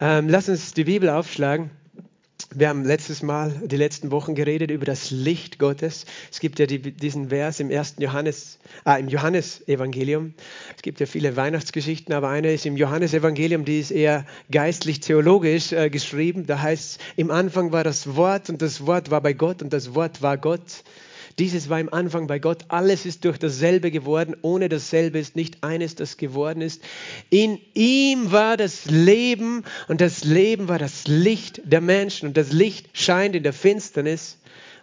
Ähm, lass uns die Bibel aufschlagen. Wir haben letztes Mal, die letzten Wochen geredet über das Licht Gottes. Es gibt ja die, diesen Vers im ersten Johannes, ah, im Johannesevangelium. Es gibt ja viele Weihnachtsgeschichten, aber eine ist im Johannesevangelium, die ist eher geistlich-theologisch äh, geschrieben. Da heißt es, im Anfang war das Wort und das Wort war bei Gott und das Wort war Gott. Dieses war im Anfang bei Gott. Alles ist durch dasselbe geworden. Ohne dasselbe ist nicht eines, das geworden ist. In ihm war das Leben und das Leben war das Licht der Menschen. Und das Licht scheint in der Finsternis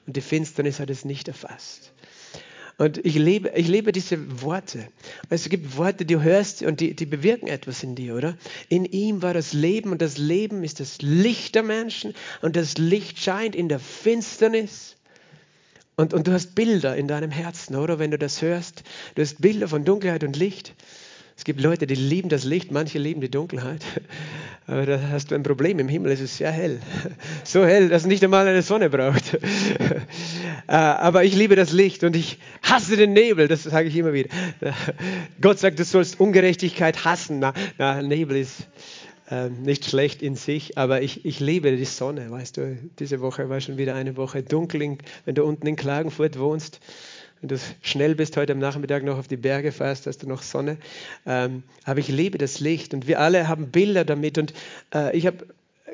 und die Finsternis hat es nicht erfasst. Und ich liebe, ich liebe diese Worte. Es gibt Worte, die du hörst und die, die bewirken etwas in dir, oder? In ihm war das Leben und das Leben ist das Licht der Menschen und das Licht scheint in der Finsternis und, und du hast Bilder in deinem Herzen, oder? Wenn du das hörst, du hast Bilder von Dunkelheit und Licht. Es gibt Leute, die lieben das Licht, manche lieben die Dunkelheit. Aber da hast du ein Problem. Im Himmel ist es sehr hell. So hell, dass nicht einmal eine Sonne braucht. Äh, aber ich liebe das Licht und ich hasse den Nebel. Das sage ich immer wieder. Gott sagt, du sollst Ungerechtigkeit hassen. Na, na Nebel ist äh, nicht schlecht in sich, aber ich, ich liebe die Sonne, weißt du. Diese Woche war schon wieder eine Woche dunkel, wenn du unten in Klagenfurt wohnst. Wenn du schnell bist, heute am Nachmittag noch auf die Berge fährst, hast du noch Sonne. Ähm, aber ich liebe das Licht und wir alle haben Bilder damit. Und äh, ich habe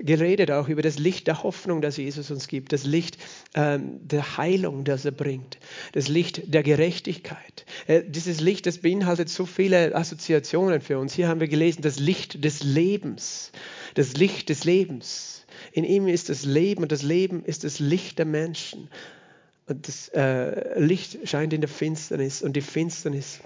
geredet auch über das Licht der Hoffnung, das Jesus uns gibt, das Licht ähm, der Heilung, das er bringt, das Licht der Gerechtigkeit. Äh, dieses Licht, das beinhaltet so viele Assoziationen für uns. Hier haben wir gelesen, das Licht des Lebens, das Licht des Lebens. In ihm ist das Leben und das Leben ist das Licht der Menschen. Und das äh, Licht scheint in der Finsternis und die Finsternis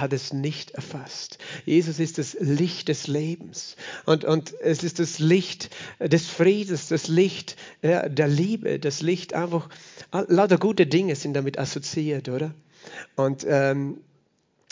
hat es nicht erfasst. Jesus ist das Licht des Lebens und, und es ist das Licht des Friedens, das Licht ja, der Liebe, das Licht einfach, lauter gute Dinge sind damit assoziiert, oder? Und ähm,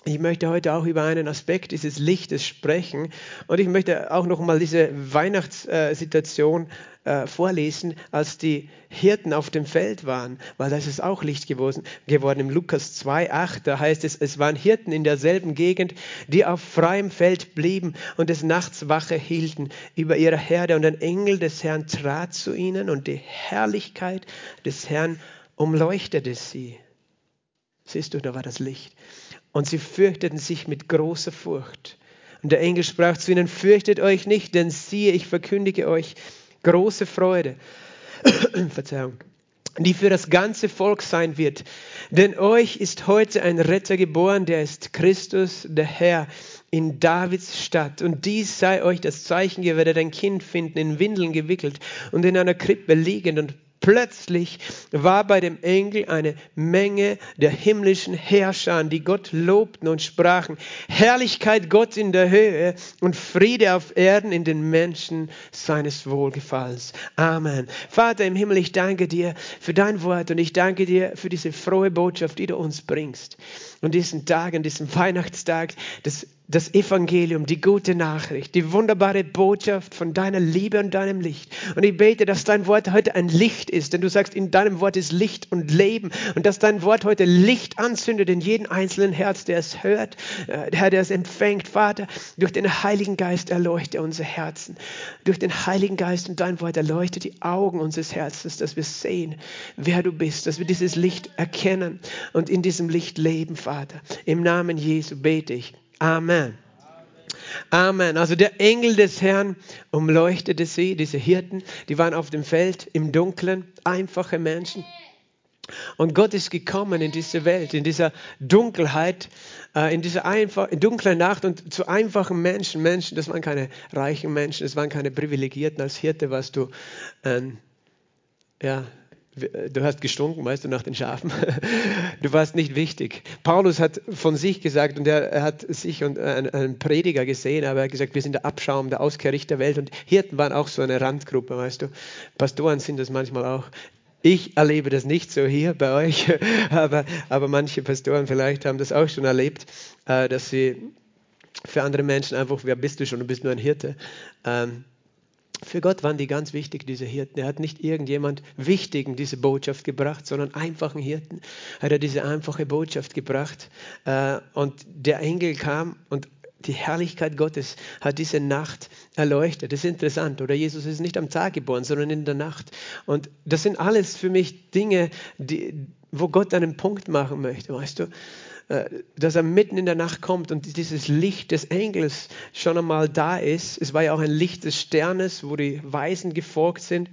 ich möchte heute auch über einen Aspekt dieses Lichtes sprechen und ich möchte auch noch mal diese Weihnachtssituation äh, vorlesen, als die Hirten auf dem Feld waren, weil da ist auch Licht geworden. geworden. Im Lukas 2,8, da heißt es, es waren Hirten in derselben Gegend, die auf freiem Feld blieben und des Nachts Wache hielten über ihre Herde und ein Engel des Herrn trat zu ihnen und die Herrlichkeit des Herrn umleuchtete sie. Siehst du, da war das Licht und sie fürchteten sich mit großer Furcht. Und der Engel sprach zu ihnen, fürchtet euch nicht, denn siehe, ich verkündige euch große Freude, Verzeihung, die für das ganze Volk sein wird. Denn euch ist heute ein Retter geboren, der ist Christus, der Herr, in Davids Stadt. Und dies sei euch das Zeichen, ihr werdet ein Kind finden, in Windeln gewickelt und in einer Krippe liegend. Und Plötzlich war bei dem Engel eine Menge der himmlischen Herrscher, die Gott lobten und sprachen, Herrlichkeit Gott in der Höhe und Friede auf Erden in den Menschen seines Wohlgefalls. Amen. Vater im Himmel, ich danke dir für dein Wort und ich danke dir für diese frohe Botschaft, die du uns bringst. Und diesen Tag, an diesem Weihnachtstag, das das Evangelium, die gute Nachricht, die wunderbare Botschaft von deiner Liebe und deinem Licht. Und ich bete, dass dein Wort heute ein Licht ist, denn du sagst, in deinem Wort ist Licht und Leben und dass dein Wort heute Licht anzündet in jedem einzelnen Herz, der es hört, äh, Herr, der es empfängt. Vater, durch den Heiligen Geist erleuchte unsere Herzen. Durch den Heiligen Geist und dein Wort erleuchte die Augen unseres Herzens, dass wir sehen, wer du bist, dass wir dieses Licht erkennen und in diesem Licht leben, Vater. Im Namen Jesu bete ich. Amen. Amen. Also der Engel des Herrn umleuchtete sie, diese Hirten, die waren auf dem Feld im Dunkeln, einfache Menschen. Und Gott ist gekommen in diese Welt, in dieser Dunkelheit, äh, in dieser einfach, in dunklen Nacht und zu einfachen Menschen. Menschen, das waren keine reichen Menschen, das waren keine Privilegierten. Als Hirte warst du, ähm, ja, Du hast gestunken, weißt du, nach den Schafen. Du warst nicht wichtig. Paulus hat von sich gesagt, und er, hat sich und einen, einen, Prediger gesehen, aber er hat gesagt, wir sind der Abschaum, der Ausgericht der Welt. Und Hirten waren auch so eine Randgruppe, weißt du. Pastoren sind das manchmal auch. Ich erlebe das nicht so hier bei euch, aber, aber manche Pastoren vielleicht haben das auch schon erlebt, äh, dass sie für andere Menschen einfach, wer bist du schon, du bist nur ein Hirte. Ähm, für Gott waren die ganz wichtig, diese Hirten. Er hat nicht irgendjemand Wichtigen diese Botschaft gebracht, sondern einfachen Hirten hat er diese einfache Botschaft gebracht. Äh, und der Engel kam und die Herrlichkeit Gottes hat diese Nacht erleuchtet. Das ist interessant. Oder Jesus ist nicht am Tag geboren, sondern in der Nacht. Und das sind alles für mich Dinge, die, wo Gott einen Punkt machen möchte, weißt du? Äh, dass er mitten in der Nacht kommt und dieses Licht des Engels schon einmal da ist. Es war ja auch ein Licht des Sternes, wo die Weisen gefolgt sind.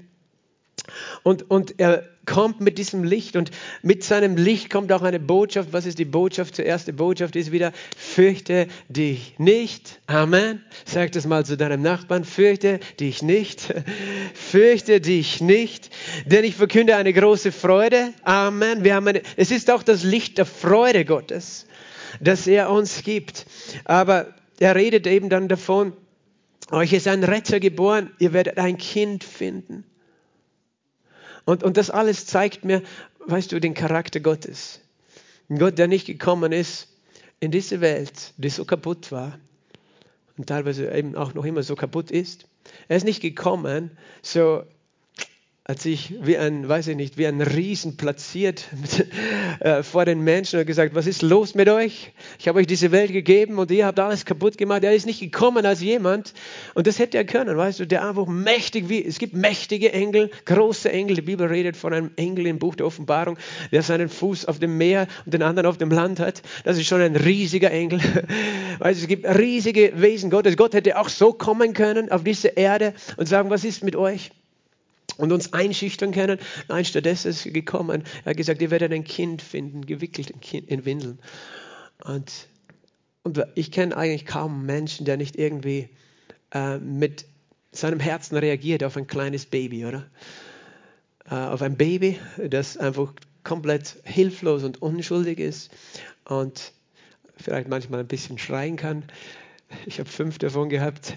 Und, und er kommt mit diesem Licht und mit seinem Licht kommt auch eine Botschaft. Was ist die Botschaft? Zuerst die Botschaft ist wieder, fürchte dich nicht. Amen. Sag das mal zu deinem Nachbarn, fürchte dich nicht. fürchte dich nicht, denn ich verkünde eine große Freude. Amen. Wir haben eine, es ist auch das Licht der Freude Gottes, das er uns gibt. Aber er redet eben dann davon, euch ist ein Retter geboren, ihr werdet ein Kind finden. Und, und das alles zeigt mir, weißt du, den Charakter Gottes. Ein Gott, der nicht gekommen ist in diese Welt, die so kaputt war und teilweise eben auch noch immer so kaputt ist. Er ist nicht gekommen, so hat sich wie ein, weiß ich nicht, wie ein Riesen platziert mit, äh, vor den Menschen und gesagt, was ist los mit euch? Ich habe euch diese Welt gegeben und ihr habt alles kaputt gemacht. Er ist nicht gekommen als jemand und das hätte er können, weißt du, der einfach mächtig wie, es gibt mächtige Engel, große Engel. Die Bibel redet von einem Engel im Buch der Offenbarung, der seinen Fuß auf dem Meer und den anderen auf dem Land hat. Das ist schon ein riesiger Engel. Weißt du, es gibt riesige Wesen Gottes. Gott hätte auch so kommen können auf diese Erde und sagen, was ist mit euch? Und uns einschüchtern können. Nein, stattdessen ist er gekommen. Er hat gesagt, ihr werdet ein Kind finden, gewickelt in Windeln. Und, und ich kenne eigentlich kaum Menschen, der nicht irgendwie äh, mit seinem Herzen reagiert auf ein kleines Baby, oder? Äh, auf ein Baby, das einfach komplett hilflos und unschuldig ist und vielleicht manchmal ein bisschen schreien kann. Ich habe fünf davon gehabt.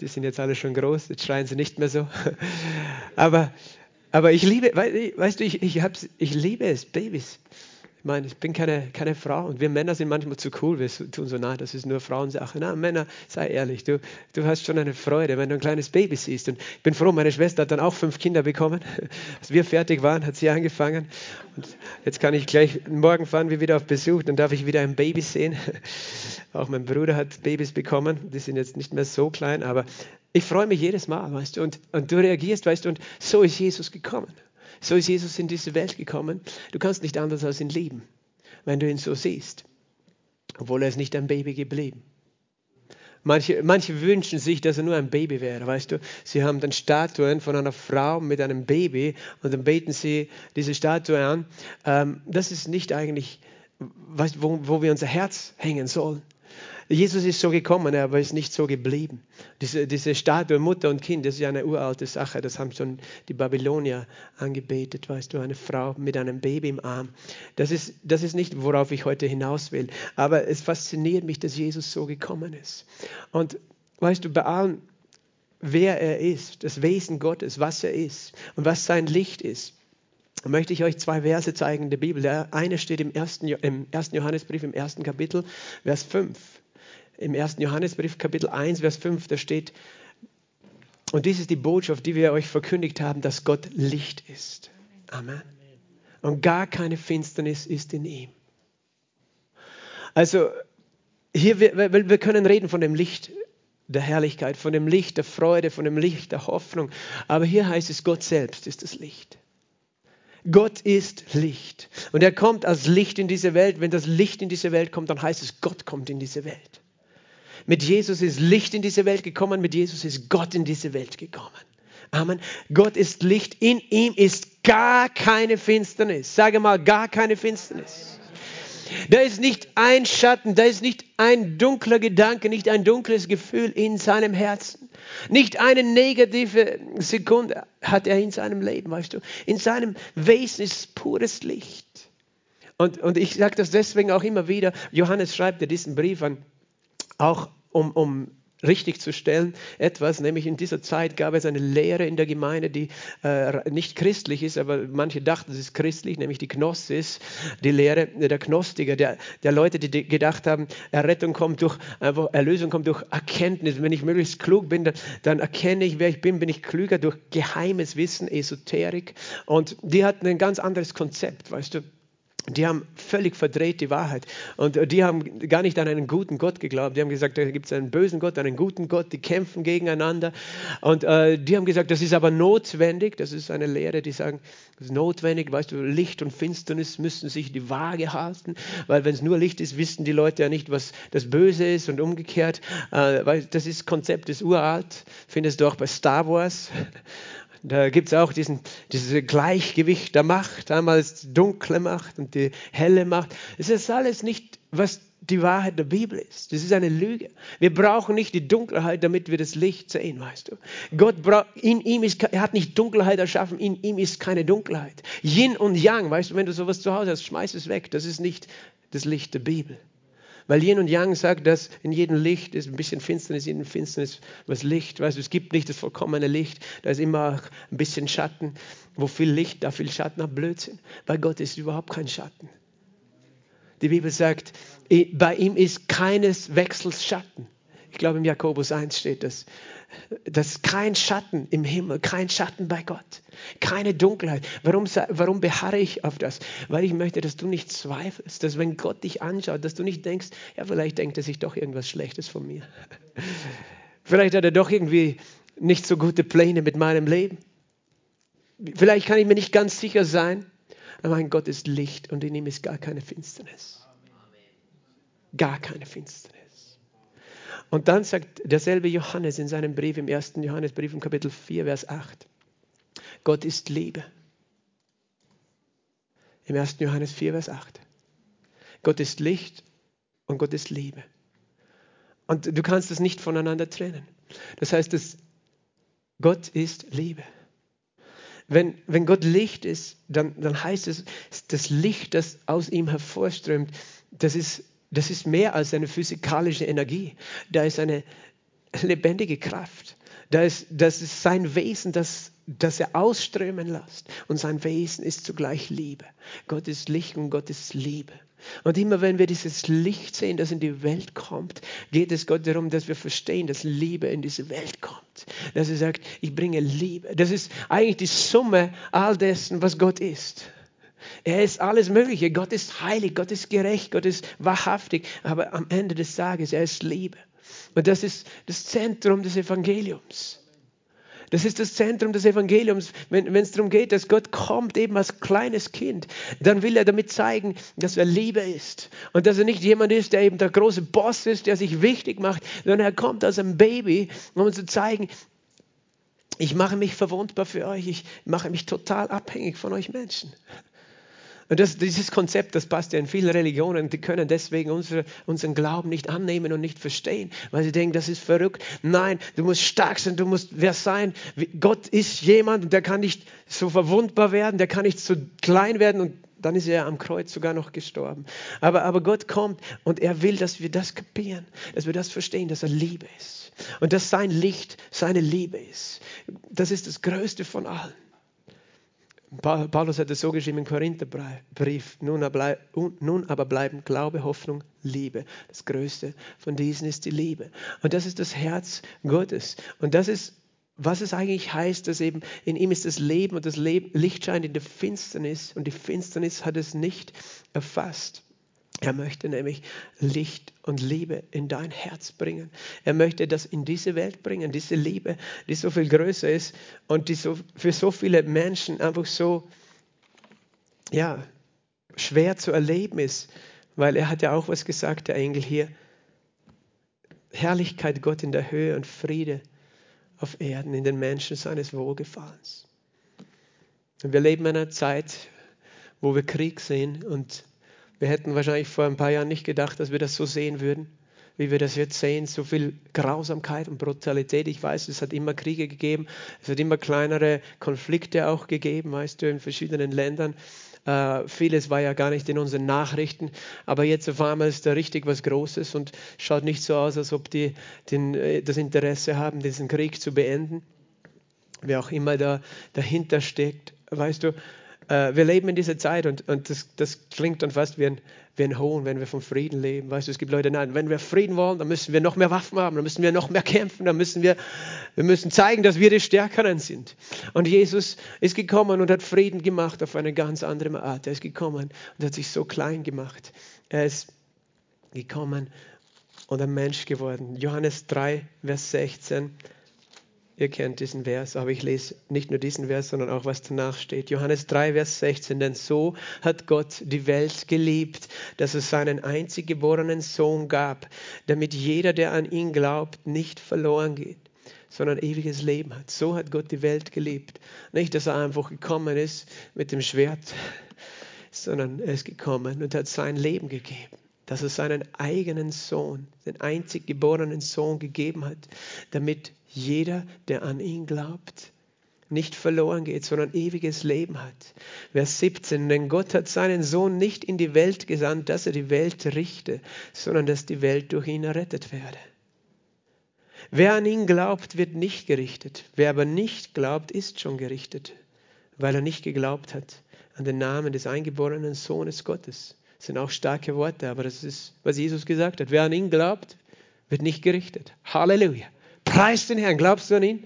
Die sind jetzt alle schon groß, jetzt schreien sie nicht mehr so. Aber, aber ich liebe, weißt du, ich, ich, ich liebe es, Babys. Ich meine, ich bin keine, keine Frau und wir Männer sind manchmal zu cool. Wir tun so, na, das ist nur Frauensache. Na, Männer, sei ehrlich, du, du hast schon eine Freude, wenn du ein kleines Baby siehst. Und ich bin froh, meine Schwester hat dann auch fünf Kinder bekommen. Als wir fertig waren, hat sie angefangen. Und jetzt kann ich gleich, morgen fahren wir wieder auf Besuch, dann darf ich wieder ein Baby sehen. Auch mein Bruder hat Babys bekommen. Die sind jetzt nicht mehr so klein, aber ich freue mich jedes Mal, weißt du. Und, und du reagierst, weißt du, und so ist Jesus gekommen. So ist Jesus in diese Welt gekommen. Du kannst nicht anders als ihn lieben, wenn du ihn so siehst. Obwohl er ist nicht ein Baby geblieben. Manche, manche wünschen sich, dass er nur ein Baby wäre, weißt du. Sie haben dann Statuen von einer Frau mit einem Baby und dann beten sie diese Statue an. Ähm, das ist nicht eigentlich, weißt, wo, wo wir unser Herz hängen sollen. Jesus ist so gekommen, aber ist nicht so geblieben. Diese, diese Statue Mutter und Kind, das ist ja eine uralte Sache. Das haben schon die Babylonier angebetet, weißt du, eine Frau mit einem Baby im Arm. Das ist, das ist nicht, worauf ich heute hinaus will. Aber es fasziniert mich, dass Jesus so gekommen ist. Und weißt du, bei allem, wer er ist, das Wesen Gottes, was er ist und was sein Licht ist, möchte ich euch zwei Verse zeigen in der Bibel. Der eine steht im ersten, im ersten Johannesbrief im ersten Kapitel, Vers 5 im 1. Johannesbrief Kapitel 1, Vers 5, da steht, und dies ist die Botschaft, die wir euch verkündigt haben, dass Gott Licht ist. Amen. Und gar keine Finsternis ist in ihm. Also, hier, wir, wir können reden von dem Licht der Herrlichkeit, von dem Licht der Freude, von dem Licht der Hoffnung. Aber hier heißt es, Gott selbst ist das Licht. Gott ist Licht. Und er kommt als Licht in diese Welt. Wenn das Licht in diese Welt kommt, dann heißt es, Gott kommt in diese Welt. Mit Jesus ist Licht in diese Welt gekommen, mit Jesus ist Gott in diese Welt gekommen. Amen. Gott ist Licht, in ihm ist gar keine Finsternis. Sage mal, gar keine Finsternis. Da ist nicht ein Schatten, da ist nicht ein dunkler Gedanke, nicht ein dunkles Gefühl in seinem Herzen. Nicht eine negative Sekunde hat er in seinem Leben, weißt du. In seinem Wesen ist pures Licht. Und, und ich sage das deswegen auch immer wieder. Johannes schreibt ja diesen Brief an auch um, um richtig zu stellen, etwas, nämlich in dieser Zeit gab es eine Lehre in der Gemeinde, die äh, nicht christlich ist, aber manche dachten, es ist christlich, nämlich die Gnosis, die Lehre der Gnostiker, der, der Leute, die gedacht haben, Errettung kommt durch, einfach Erlösung kommt durch Erkenntnis. Wenn ich möglichst klug bin, dann, dann erkenne ich, wer ich bin, bin ich klüger durch geheimes Wissen, Esoterik. Und die hatten ein ganz anderes Konzept, weißt du die haben völlig verdreht die Wahrheit. Und die haben gar nicht an einen guten Gott geglaubt. Die haben gesagt, da gibt es einen bösen Gott, einen guten Gott, die kämpfen gegeneinander. Und äh, die haben gesagt, das ist aber notwendig. Das ist eine Lehre, die sagen, das ist notwendig. Weißt du, Licht und Finsternis müssen sich die Waage halten. Weil wenn es nur Licht ist, wissen die Leute ja nicht, was das Böse ist und umgekehrt. Äh, weil das ist Konzept, ist uralt. Findest du auch bei Star Wars. Da gibt es auch diesen, dieses Gleichgewicht der Macht, einmal die dunkle Macht und die helle Macht. Es ist alles nicht, was die Wahrheit der Bibel ist. Das ist eine Lüge. Wir brauchen nicht die Dunkelheit, damit wir das Licht sehen, weißt du. Gott in ihm ist, er hat nicht Dunkelheit erschaffen, in ihm ist keine Dunkelheit. Yin und Yang, weißt du, wenn du sowas zu Hause hast, schmeiß es weg. Das ist nicht das Licht der Bibel. Weil Yin und Yang sagt, dass in jedem Licht ist ein bisschen Finsternis, in jedem Finsternis was Licht. Weißt du, es gibt nicht das vollkommene Licht, da ist immer ein bisschen Schatten. Wo viel Licht, da viel Schatten, ab Blödsinn. Bei Gott ist überhaupt kein Schatten. Die Bibel sagt, bei ihm ist keines Wechsels Schatten. Ich glaube, im Jakobus 1 steht das. Das ist kein Schatten im Himmel, kein Schatten bei Gott, keine Dunkelheit. Warum, warum beharre ich auf das? Weil ich möchte, dass du nicht zweifelst, dass wenn Gott dich anschaut, dass du nicht denkst, ja, vielleicht denkt er sich doch irgendwas Schlechtes von mir. Vielleicht hat er doch irgendwie nicht so gute Pläne mit meinem Leben. Vielleicht kann ich mir nicht ganz sicher sein, aber mein Gott ist Licht und in ihm ist gar keine Finsternis. Gar keine Finsternis. Und dann sagt derselbe Johannes in seinem Brief, im ersten Johannesbrief, im Kapitel 4, Vers 8, Gott ist Liebe. Im 1. Johannes 4, Vers 8. Gott ist Licht und Gott ist Liebe. Und du kannst es nicht voneinander trennen. Das heißt, dass Gott ist Liebe. Wenn, wenn Gott Licht ist, dann, dann heißt es, das Licht, das aus ihm hervorströmt, das ist das ist mehr als eine physikalische Energie. Da ist eine lebendige Kraft. Da ist, das ist sein Wesen, das, das er ausströmen lässt. Und sein Wesen ist zugleich Liebe. Gott ist Licht und Gott ist Liebe. Und immer wenn wir dieses Licht sehen, das in die Welt kommt, geht es Gott darum, dass wir verstehen, dass Liebe in diese Welt kommt. Dass er sagt, ich bringe Liebe. Das ist eigentlich die Summe all dessen, was Gott ist. Er ist alles Mögliche. Gott ist heilig, Gott ist gerecht, Gott ist wahrhaftig. Aber am Ende des Tages, er ist Liebe. Und das ist das Zentrum des Evangeliums. Das ist das Zentrum des Evangeliums. Wenn, es darum geht, dass Gott kommt eben als kleines Kind, dann will er damit zeigen, dass er Liebe ist. Und dass er nicht jemand ist, der eben der große Boss ist, der sich wichtig macht, sondern er kommt als ein Baby, um zu zeigen, ich mache mich verwundbar für euch, ich mache mich total abhängig von euch Menschen. Und das, dieses Konzept, das passt ja in viele Religionen, die können deswegen unsere, unseren Glauben nicht annehmen und nicht verstehen, weil sie denken, das ist verrückt. Nein, du musst stark sein, du musst wer sein. Gott ist jemand, der kann nicht so verwundbar werden, der kann nicht so klein werden und dann ist er am Kreuz sogar noch gestorben. Aber, aber Gott kommt und er will, dass wir das kapieren, dass wir das verstehen, dass er Liebe ist. Und dass sein Licht seine Liebe ist. Das ist das Größte von allen. Paulus hat es so geschrieben im Korintherbrief, nun aber bleiben Glaube, Hoffnung, Liebe. Das Größte von diesen ist die Liebe. Und das ist das Herz Gottes. Und das ist, was es eigentlich heißt, dass eben in ihm ist das Leben und das Licht scheint in der Finsternis und die Finsternis hat es nicht erfasst. Er möchte nämlich Licht und Liebe in dein Herz bringen. Er möchte das in diese Welt bringen, diese Liebe, die so viel größer ist und die so, für so viele Menschen einfach so ja, schwer zu erleben ist. Weil er hat ja auch was gesagt, der Engel hier. Herrlichkeit Gott in der Höhe und Friede auf Erden, in den Menschen seines Wohlgefallens. Und wir leben in einer Zeit, wo wir Krieg sehen und wir hätten wahrscheinlich vor ein paar Jahren nicht gedacht, dass wir das so sehen würden, wie wir das jetzt sehen. So viel Grausamkeit und Brutalität. Ich weiß, es hat immer Kriege gegeben, es hat immer kleinere Konflikte auch gegeben, weißt du, in verschiedenen Ländern. Uh, vieles war ja gar nicht in unseren Nachrichten, aber jetzt auf einmal ist da richtig was Großes und schaut nicht so aus, als ob die den, äh, das Interesse haben, diesen Krieg zu beenden. Wer auch immer da dahinter steckt, weißt du, äh, wir leben in dieser Zeit und, und das, das klingt dann fast wie ein, wie ein Hohn, wenn wir vom Frieden leben. Weißt du, es gibt Leute, nein, wenn wir Frieden wollen, dann müssen wir noch mehr Waffen haben, dann müssen wir noch mehr kämpfen, dann müssen wir Wir müssen zeigen, dass wir die Stärkeren sind. Und Jesus ist gekommen und hat Frieden gemacht auf eine ganz andere Art. Er ist gekommen und hat sich so klein gemacht. Er ist gekommen und ein Mensch geworden. Johannes 3, Vers 16. Ihr kennt diesen Vers, aber ich lese nicht nur diesen Vers, sondern auch was danach steht. Johannes 3, Vers 16. Denn so hat Gott die Welt geliebt, dass es seinen einzig geborenen Sohn gab, damit jeder, der an ihn glaubt, nicht verloren geht, sondern ewiges Leben hat. So hat Gott die Welt geliebt. Nicht, dass er einfach gekommen ist mit dem Schwert, sondern er ist gekommen und hat sein Leben gegeben dass er seinen eigenen Sohn, den einzig geborenen Sohn gegeben hat, damit jeder, der an ihn glaubt, nicht verloren geht, sondern ewiges Leben hat. Vers 17, denn Gott hat seinen Sohn nicht in die Welt gesandt, dass er die Welt richte, sondern dass die Welt durch ihn errettet werde. Wer an ihn glaubt, wird nicht gerichtet. Wer aber nicht glaubt, ist schon gerichtet, weil er nicht geglaubt hat an den Namen des eingeborenen Sohnes Gottes. Das sind auch starke Worte, aber das ist, was Jesus gesagt hat. Wer an ihn glaubt, wird nicht gerichtet. Halleluja. Preis den Herrn. Glaubst du an ihn?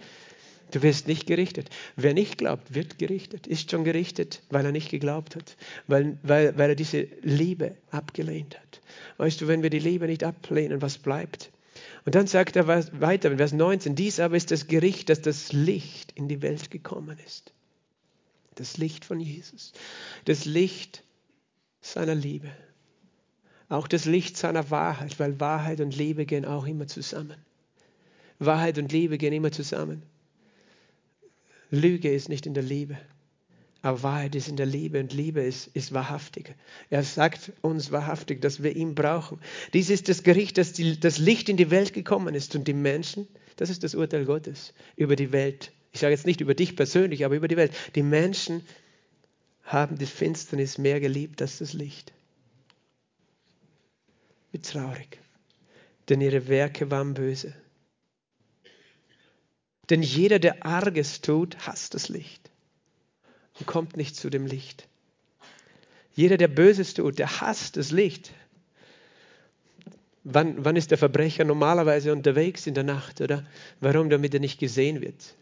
Du wirst nicht gerichtet. Wer nicht glaubt, wird gerichtet. Ist schon gerichtet, weil er nicht geglaubt hat. Weil, weil, weil er diese Liebe abgelehnt hat. Weißt du, wenn wir die Liebe nicht ablehnen, was bleibt? Und dann sagt er weiter in Vers 19, dies aber ist das Gericht, dass das Licht in die Welt gekommen ist. Das Licht von Jesus. Das Licht seiner Liebe. Auch das Licht seiner Wahrheit, weil Wahrheit und Liebe gehen auch immer zusammen. Wahrheit und Liebe gehen immer zusammen. Lüge ist nicht in der Liebe, aber Wahrheit ist in der Liebe und Liebe ist, ist wahrhaftig. Er sagt uns wahrhaftig, dass wir ihn brauchen. Dies ist das Gericht, dass die, das Licht in die Welt gekommen ist und die Menschen, das ist das Urteil Gottes über die Welt. Ich sage jetzt nicht über dich persönlich, aber über die Welt. Die Menschen haben die Finsternis mehr geliebt als das Licht. Wie traurig. Denn ihre Werke waren böse. Denn jeder, der Arges tut, hasst das Licht und kommt nicht zu dem Licht. Jeder, der Böses tut, der hasst das Licht. Wann, wann ist der Verbrecher normalerweise unterwegs in der Nacht, oder? Warum? Damit er nicht gesehen wird.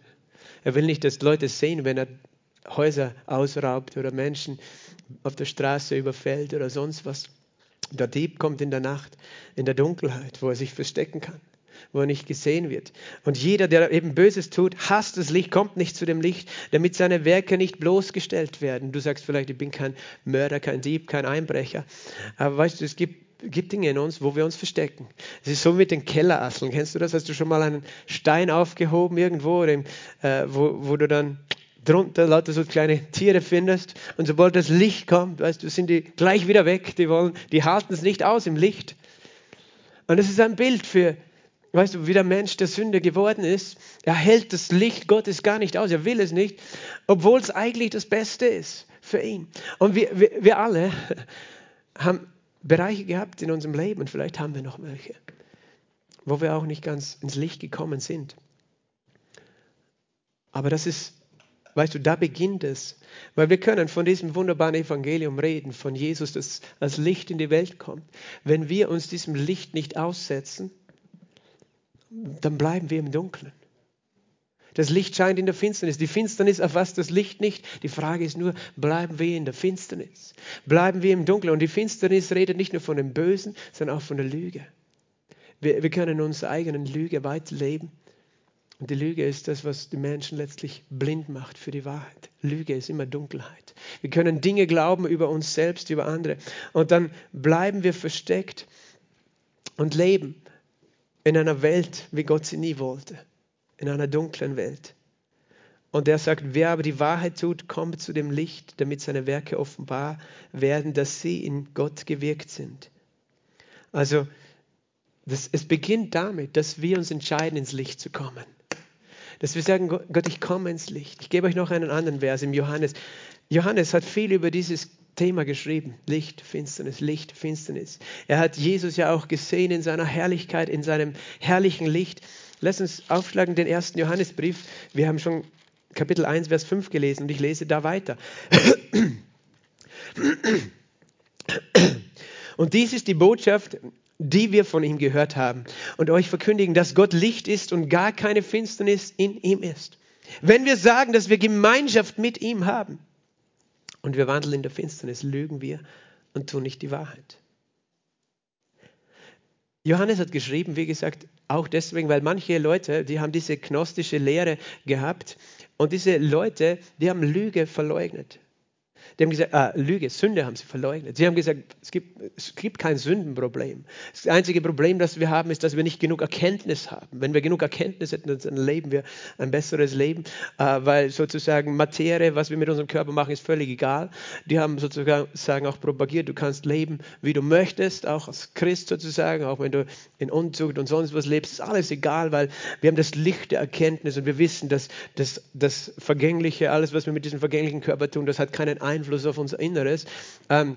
Er will nicht, dass Leute sehen, wenn er Häuser ausraubt oder Menschen auf der Straße überfällt oder sonst was. Der Dieb kommt in der Nacht, in der Dunkelheit, wo er sich verstecken kann wo er nicht gesehen wird. Und jeder, der eben Böses tut, hasst das Licht, kommt nicht zu dem Licht, damit seine Werke nicht bloßgestellt werden. Du sagst vielleicht, ich bin kein Mörder, kein Dieb, kein Einbrecher. Aber weißt du, es gibt gibt Dinge in uns, wo wir uns verstecken. Es ist so mit den Kellerasseln. Kennst du das? Hast du schon mal einen Stein aufgehoben irgendwo, äh, wo, wo du dann drunter lauter so kleine Tiere findest und sobald das Licht kommt, weißt du, sind die gleich wieder weg. Die wollen, die halten es nicht aus im Licht. Und das ist ein Bild für Weißt du, wie der Mensch der Sünde geworden ist, er hält das Licht Gottes gar nicht aus, er will es nicht, obwohl es eigentlich das Beste ist für ihn. Und wir, wir, wir alle haben Bereiche gehabt in unserem Leben, und vielleicht haben wir noch welche, wo wir auch nicht ganz ins Licht gekommen sind. Aber das ist, weißt du, da beginnt es. Weil wir können von diesem wunderbaren Evangelium reden, von Jesus, das als Licht in die Welt kommt. Wenn wir uns diesem Licht nicht aussetzen, dann bleiben wir im Dunkeln. Das Licht scheint in der Finsternis. Die Finsternis erfasst das Licht nicht. Die Frage ist nur, bleiben wir in der Finsternis? Bleiben wir im Dunkeln? Und die Finsternis redet nicht nur von dem Bösen, sondern auch von der Lüge. Wir, wir können unsere eigenen Lüge weiterleben. Und die Lüge ist das, was die Menschen letztlich blind macht für die Wahrheit. Lüge ist immer Dunkelheit. Wir können Dinge glauben über uns selbst, über andere. Und dann bleiben wir versteckt und leben in einer Welt, wie Gott sie nie wollte, in einer dunklen Welt. Und er sagt, wer aber die Wahrheit tut, kommt zu dem Licht, damit seine Werke offenbar werden, dass sie in Gott gewirkt sind. Also das, es beginnt damit, dass wir uns entscheiden, ins Licht zu kommen. Dass wir sagen, Gott, ich komme ins Licht. Ich gebe euch noch einen anderen Vers im Johannes. Johannes hat viel über dieses Thema geschrieben. Licht, Finsternis, Licht, Finsternis. Er hat Jesus ja auch gesehen in seiner Herrlichkeit, in seinem herrlichen Licht. Lass uns aufschlagen den ersten Johannesbrief. Wir haben schon Kapitel 1, Vers 5 gelesen und ich lese da weiter. Und dies ist die Botschaft, die wir von ihm gehört haben, und euch verkündigen, dass Gott Licht ist und gar keine Finsternis in ihm ist. Wenn wir sagen, dass wir Gemeinschaft mit ihm haben und wir wandeln in der Finsternis, lügen wir und tun nicht die Wahrheit. Johannes hat geschrieben, wie gesagt, auch deswegen, weil manche Leute, die haben diese gnostische Lehre gehabt und diese Leute, die haben Lüge verleugnet. Die haben gesagt, ah, Lüge, Sünde haben sie verleugnet. Sie haben gesagt, es gibt, es gibt kein Sündenproblem. Das einzige Problem, das wir haben, ist, dass wir nicht genug Erkenntnis haben. Wenn wir genug Erkenntnis hätten, dann leben wir ein besseres Leben, äh, weil sozusagen Materie, was wir mit unserem Körper machen, ist völlig egal. Die haben sozusagen auch propagiert, du kannst leben, wie du möchtest, auch als Christ sozusagen, auch wenn du in Unzucht und sonst was lebst, ist alles egal, weil wir haben das Licht der Erkenntnis und wir wissen, dass das, das Vergängliche, alles, was wir mit diesem vergänglichen Körper tun, das hat keinen Einfluss Einfluss auf unser Inneres. Ähm,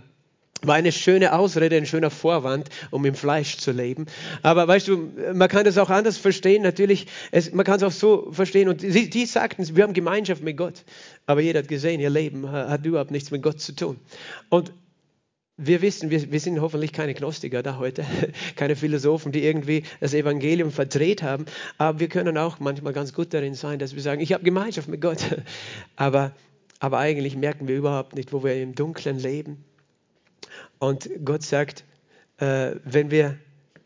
war eine schöne Ausrede, ein schöner Vorwand, um im Fleisch zu leben. Aber weißt du, man kann das auch anders verstehen. Natürlich, es, man kann es auch so verstehen. Und sie, die sagten, wir haben Gemeinschaft mit Gott. Aber jeder hat gesehen, ihr Leben hat überhaupt nichts mit Gott zu tun. Und wir wissen, wir, wir sind hoffentlich keine Gnostiker da heute, keine Philosophen, die irgendwie das Evangelium verdreht haben. Aber wir können auch manchmal ganz gut darin sein, dass wir sagen, ich habe Gemeinschaft mit Gott. Aber aber eigentlich merken wir überhaupt nicht, wo wir im Dunkeln leben. Und Gott sagt, äh, wenn wir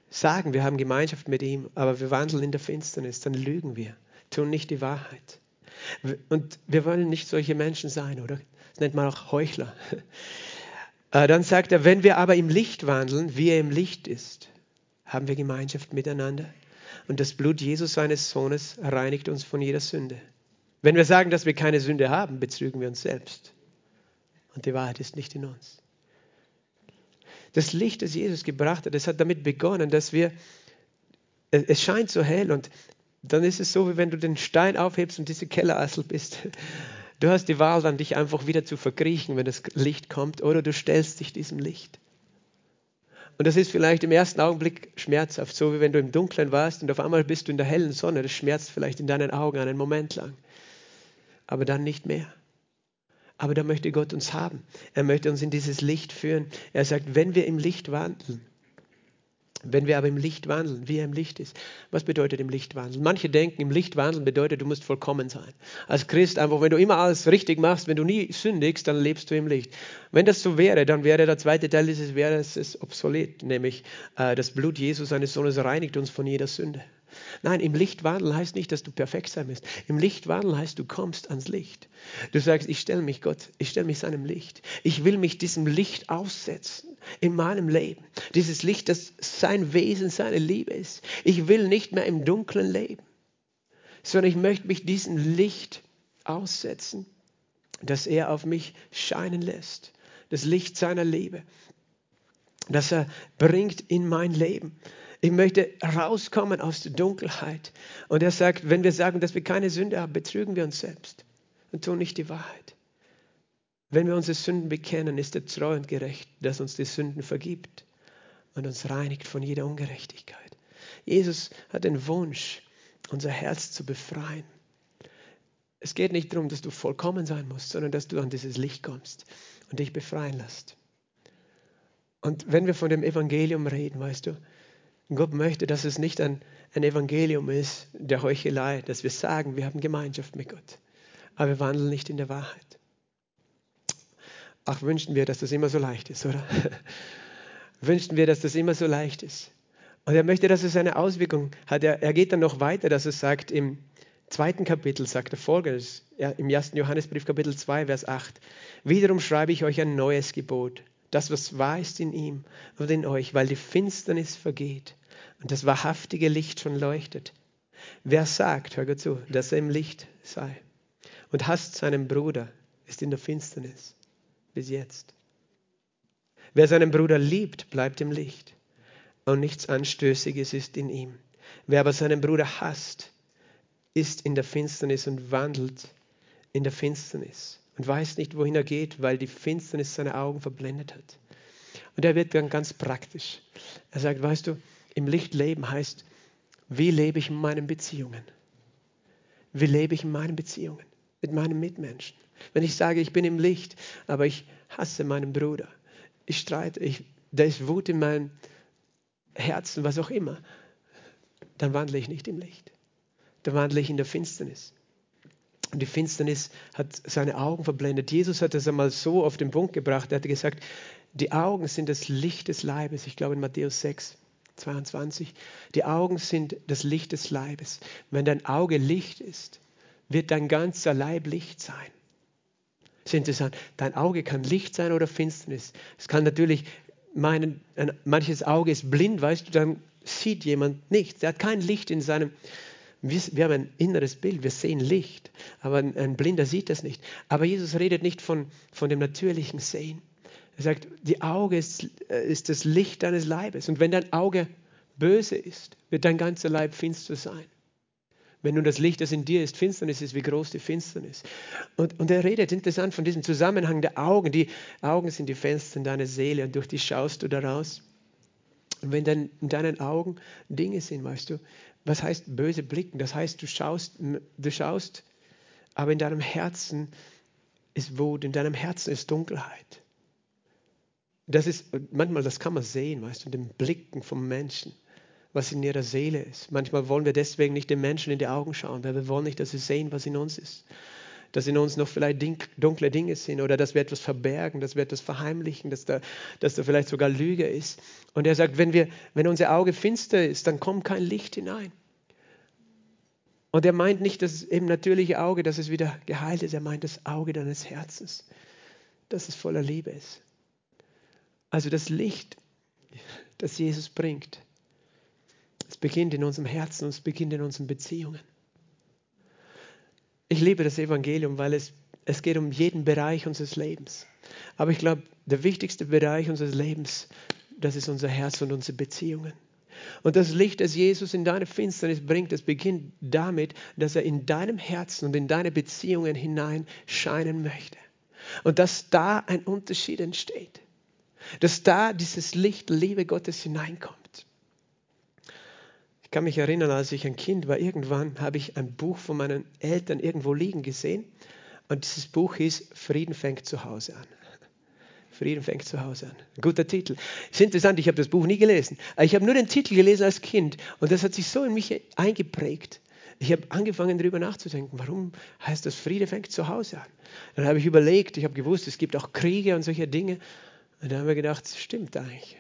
sagen, wir haben Gemeinschaft mit ihm, aber wir wandeln in der Finsternis, dann lügen wir, tun nicht die Wahrheit. Und wir wollen nicht solche Menschen sein, oder? Das nennt man auch Heuchler. Äh, dann sagt er, wenn wir aber im Licht wandeln, wie er im Licht ist, haben wir Gemeinschaft miteinander. Und das Blut Jesus, seines Sohnes, reinigt uns von jeder Sünde. Wenn wir sagen, dass wir keine Sünde haben, betrügen wir uns selbst. Und die Wahrheit ist nicht in uns. Das Licht, das Jesus gebracht hat, das hat damit begonnen, dass wir, es scheint so hell und dann ist es so, wie wenn du den Stein aufhebst und diese Kellerassel bist. Du hast die Wahl dann, dich einfach wieder zu verkriechen, wenn das Licht kommt, oder du stellst dich diesem Licht. Und das ist vielleicht im ersten Augenblick schmerzhaft, so wie wenn du im Dunkeln warst und auf einmal bist du in der hellen Sonne. Das schmerzt vielleicht in deinen Augen einen Moment lang aber dann nicht mehr. Aber da möchte Gott uns haben. Er möchte uns in dieses Licht führen. Er sagt, wenn wir im Licht wandeln, wenn wir aber im Licht wandeln, wie er im Licht ist. Was bedeutet im Licht wandeln? Manche denken, im Licht wandeln bedeutet, du musst vollkommen sein. Als Christ einfach, wenn du immer alles richtig machst, wenn du nie sündigst, dann lebst du im Licht. Wenn das so wäre, dann wäre der zweite Teil dieses Verses obsolet, nämlich äh, das Blut Jesus, seines Sohnes, reinigt uns von jeder Sünde. Nein, im Licht wandeln heißt nicht, dass du perfekt sein musst. Im Licht wandeln heißt, du kommst ans Licht. Du sagst, ich stelle mich Gott, ich stelle mich seinem Licht. Ich will mich diesem Licht aussetzen in meinem Leben. Dieses Licht, das sein Wesen, seine Liebe ist. Ich will nicht mehr im Dunklen leben, sondern ich möchte mich diesem Licht aussetzen, das er auf mich scheinen lässt. Das Licht seiner Liebe, das er bringt in mein Leben. Ich möchte rauskommen aus der Dunkelheit. Und er sagt, wenn wir sagen, dass wir keine Sünde haben, betrügen wir uns selbst und tun nicht die Wahrheit. Wenn wir unsere Sünden bekennen, ist er treu und gerecht, dass uns die Sünden vergibt und uns reinigt von jeder Ungerechtigkeit. Jesus hat den Wunsch, unser Herz zu befreien. Es geht nicht darum, dass du vollkommen sein musst, sondern dass du an dieses Licht kommst und dich befreien lässt. Und wenn wir von dem Evangelium reden, weißt du, Gott möchte, dass es nicht ein, ein Evangelium ist der Heuchelei, dass wir sagen, wir haben Gemeinschaft mit Gott, aber wir wandeln nicht in der Wahrheit. Ach, wünschen wir, dass das immer so leicht ist, oder? wünschen wir, dass das immer so leicht ist. Und er möchte, dass es eine Auswirkung hat. Er, er geht dann noch weiter, dass er sagt, im zweiten Kapitel sagt er folgendes, im ersten Johannesbrief Kapitel 2, Vers 8. Wiederum schreibe ich euch ein neues Gebot, das, was wahr ist in ihm und in euch, weil die Finsternis vergeht und das wahrhaftige Licht schon leuchtet. Wer sagt, hör zu, dass er im Licht sei und hasst seinen Bruder, ist in der Finsternis bis jetzt. Wer seinen Bruder liebt, bleibt im Licht und nichts Anstößiges ist in ihm. Wer aber seinen Bruder hasst, ist in der Finsternis und wandelt in der Finsternis und weiß nicht, wohin er geht, weil die Finsternis seine Augen verblendet hat. Und er wird dann ganz praktisch. Er sagt, weißt du, im Licht leben heißt, wie lebe ich in meinen Beziehungen? Wie lebe ich in meinen Beziehungen mit meinen Mitmenschen? Wenn ich sage, ich bin im Licht, aber ich hasse meinen Bruder, ich streite, ich, da ist Wut in, mein, Herzen, was auch immer, dann wandle ich nicht im Licht. Dann wandle ich in der Finsternis. Und die Finsternis hat seine Augen verblendet. Jesus hat das einmal so auf den Punkt gebracht. Er hat gesagt, die Augen sind das Licht des Leibes. Ich glaube in Matthäus 6, 22. Die Augen sind das Licht des Leibes. Wenn dein Auge Licht ist, wird dein ganzer Leib Licht sein. Das ist interessant. Dein Auge kann Licht sein oder Finsternis. Es kann natürlich meinen, manches Auge ist blind, weißt du, dann sieht jemand nichts. Er hat kein Licht in seinem, wir, wir, haben ein inneres Bild, wir sehen Licht, aber ein, ein, Blinder sieht das nicht. Aber Jesus redet nicht von, von dem natürlichen Sehen. Er sagt, die Auge ist, äh, ist das Licht deines Leibes. Und wenn dein Auge böse ist, wird dein ganzer Leib finster sein. Wenn nun das Licht, das in dir ist, Finsternis ist, wie groß die Finsternis. Und, und er redet interessant von diesem Zusammenhang der Augen. Die Augen sind die Fenster in deiner Seele und durch die schaust du daraus. Und wenn dann in deinen Augen Dinge sind, weißt du, was heißt böse blicken? Das heißt, du schaust, du schaust, aber in deinem Herzen ist Wut, in deinem Herzen ist Dunkelheit. Das ist manchmal, das kann man sehen, weißt du, in den Blicken vom Menschen, was in ihrer Seele ist. Manchmal wollen wir deswegen nicht den Menschen in die Augen schauen, weil wir wollen nicht, dass sie sehen, was in uns ist dass in uns noch vielleicht dunkle Dinge sind oder dass wir etwas verbergen, dass wir etwas verheimlichen, dass da, dass da vielleicht sogar Lüge ist. Und er sagt, wenn, wir, wenn unser Auge finster ist, dann kommt kein Licht hinein. Und er meint nicht das eben natürliche Auge, dass es wieder geheilt ist, er meint das Auge deines Herzens, dass es voller Liebe ist. Also das Licht, das Jesus bringt, es beginnt in unserem Herzen es beginnt in unseren Beziehungen. Ich liebe das Evangelium, weil es, es geht um jeden Bereich unseres Lebens. Aber ich glaube, der wichtigste Bereich unseres Lebens, das ist unser Herz und unsere Beziehungen. Und das Licht, das Jesus in deine Finsternis bringt, das beginnt damit, dass er in deinem Herzen und in deine Beziehungen hinein scheinen möchte. Und dass da ein Unterschied entsteht. Dass da dieses Licht, Liebe Gottes hineinkommt. Ich kann mich erinnern, als ich ein Kind war, irgendwann habe ich ein Buch von meinen Eltern irgendwo liegen gesehen. Und dieses Buch hieß Frieden fängt zu Hause an. Frieden fängt zu Hause an. Guter Titel. Ist interessant, ich habe das Buch nie gelesen. Ich habe nur den Titel gelesen als Kind und das hat sich so in mich eingeprägt. Ich habe angefangen darüber nachzudenken, warum heißt das Friede fängt zu Hause an? Dann habe ich überlegt, ich habe gewusst, es gibt auch Kriege und solche Dinge. Und dann haben wir gedacht, das stimmt eigentlich.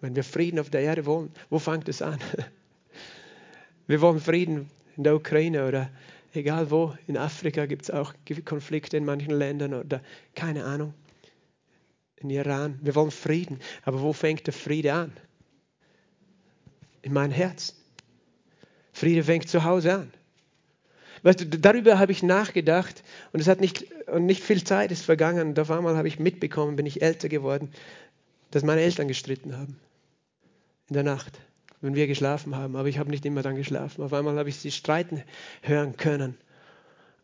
Wenn wir Frieden auf der Erde wollen, wo fängt es an? Wir wollen Frieden in der Ukraine oder egal wo, in Afrika gibt es auch Konflikte in manchen Ländern oder keine Ahnung, in Iran. Wir wollen Frieden, aber wo fängt der Friede an? In meinem Herz. Friede fängt zu Hause an. Weißt du, darüber habe ich nachgedacht und es hat nicht, und nicht viel Zeit ist vergangen und auf einmal habe ich mitbekommen, bin ich älter geworden, dass meine Eltern gestritten haben. In der Nacht wenn wir geschlafen haben. Aber ich habe nicht immer dann geschlafen. Auf einmal habe ich sie streiten hören können.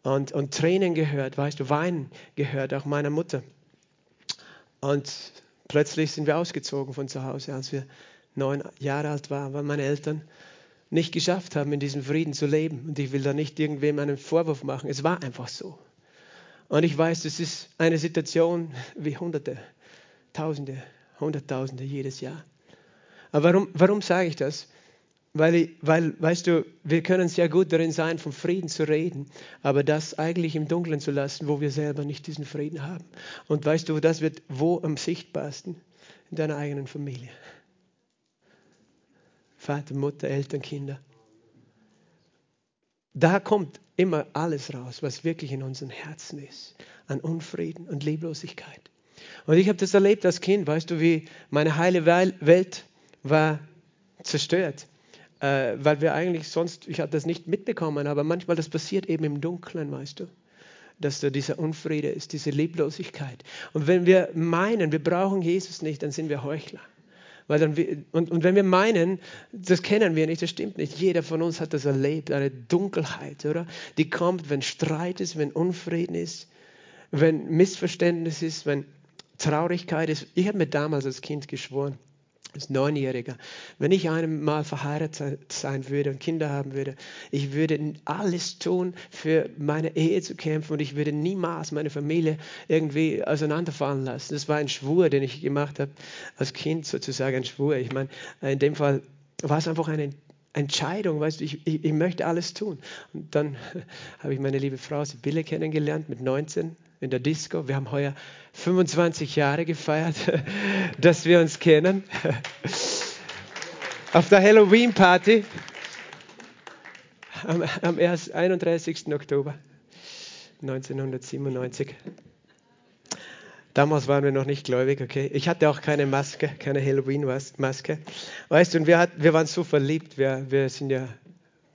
Und, und Tränen gehört, weißt du, Weinen gehört, auch meiner Mutter. Und plötzlich sind wir ausgezogen von zu Hause, als wir neun Jahre alt waren, weil meine Eltern nicht geschafft haben, in diesem Frieden zu leben. Und ich will da nicht irgendwem einen Vorwurf machen. Es war einfach so. Und ich weiß, es ist eine Situation wie Hunderte, Tausende, Hunderttausende jedes Jahr. Aber warum, warum sage ich das? Weil, weil, weißt du, wir können sehr gut darin sein, vom Frieden zu reden, aber das eigentlich im Dunkeln zu lassen, wo wir selber nicht diesen Frieden haben. Und weißt du, das wird wo am sichtbarsten? In deiner eigenen Familie. Vater, Mutter, Eltern, Kinder. Da kommt immer alles raus, was wirklich in unseren Herzen ist, an Unfrieden und Lieblosigkeit. Und ich habe das erlebt als Kind, weißt du, wie meine heile Welt war zerstört, äh, weil wir eigentlich sonst, ich habe das nicht mitbekommen, aber manchmal das passiert eben im Dunkeln, weißt du, dass da dieser Unfriede ist, diese Lieblosigkeit. Und wenn wir meinen, wir brauchen Jesus nicht, dann sind wir Heuchler. Weil dann und, und wenn wir meinen, das kennen wir nicht, das stimmt nicht. Jeder von uns hat das erlebt, eine Dunkelheit, oder? Die kommt, wenn Streit ist, wenn Unfrieden ist, wenn Missverständnis ist, wenn Traurigkeit ist. Ich habe mir damals als Kind geschworen, als Neunjähriger, wenn ich einmal verheiratet sein würde und Kinder haben würde, ich würde alles tun, für meine Ehe zu kämpfen und ich würde niemals meine Familie irgendwie auseinanderfallen lassen. Das war ein Schwur, den ich gemacht habe als Kind sozusagen, ein Schwur. Ich meine, in dem Fall war es einfach eine Entscheidung, weißt du, ich, ich, ich möchte alles tun. Und dann habe ich meine liebe Frau Sibylle kennengelernt mit 19 in der Disco. Wir haben heuer 25 Jahre gefeiert, dass wir uns kennen. Auf der Halloween-Party am, am 31. Oktober 1997. Damals waren wir noch nicht gläubig, okay. Ich hatte auch keine Maske, keine Halloween-Maske. Weißt du, und wir, hat, wir waren so verliebt. Wir, wir sind ja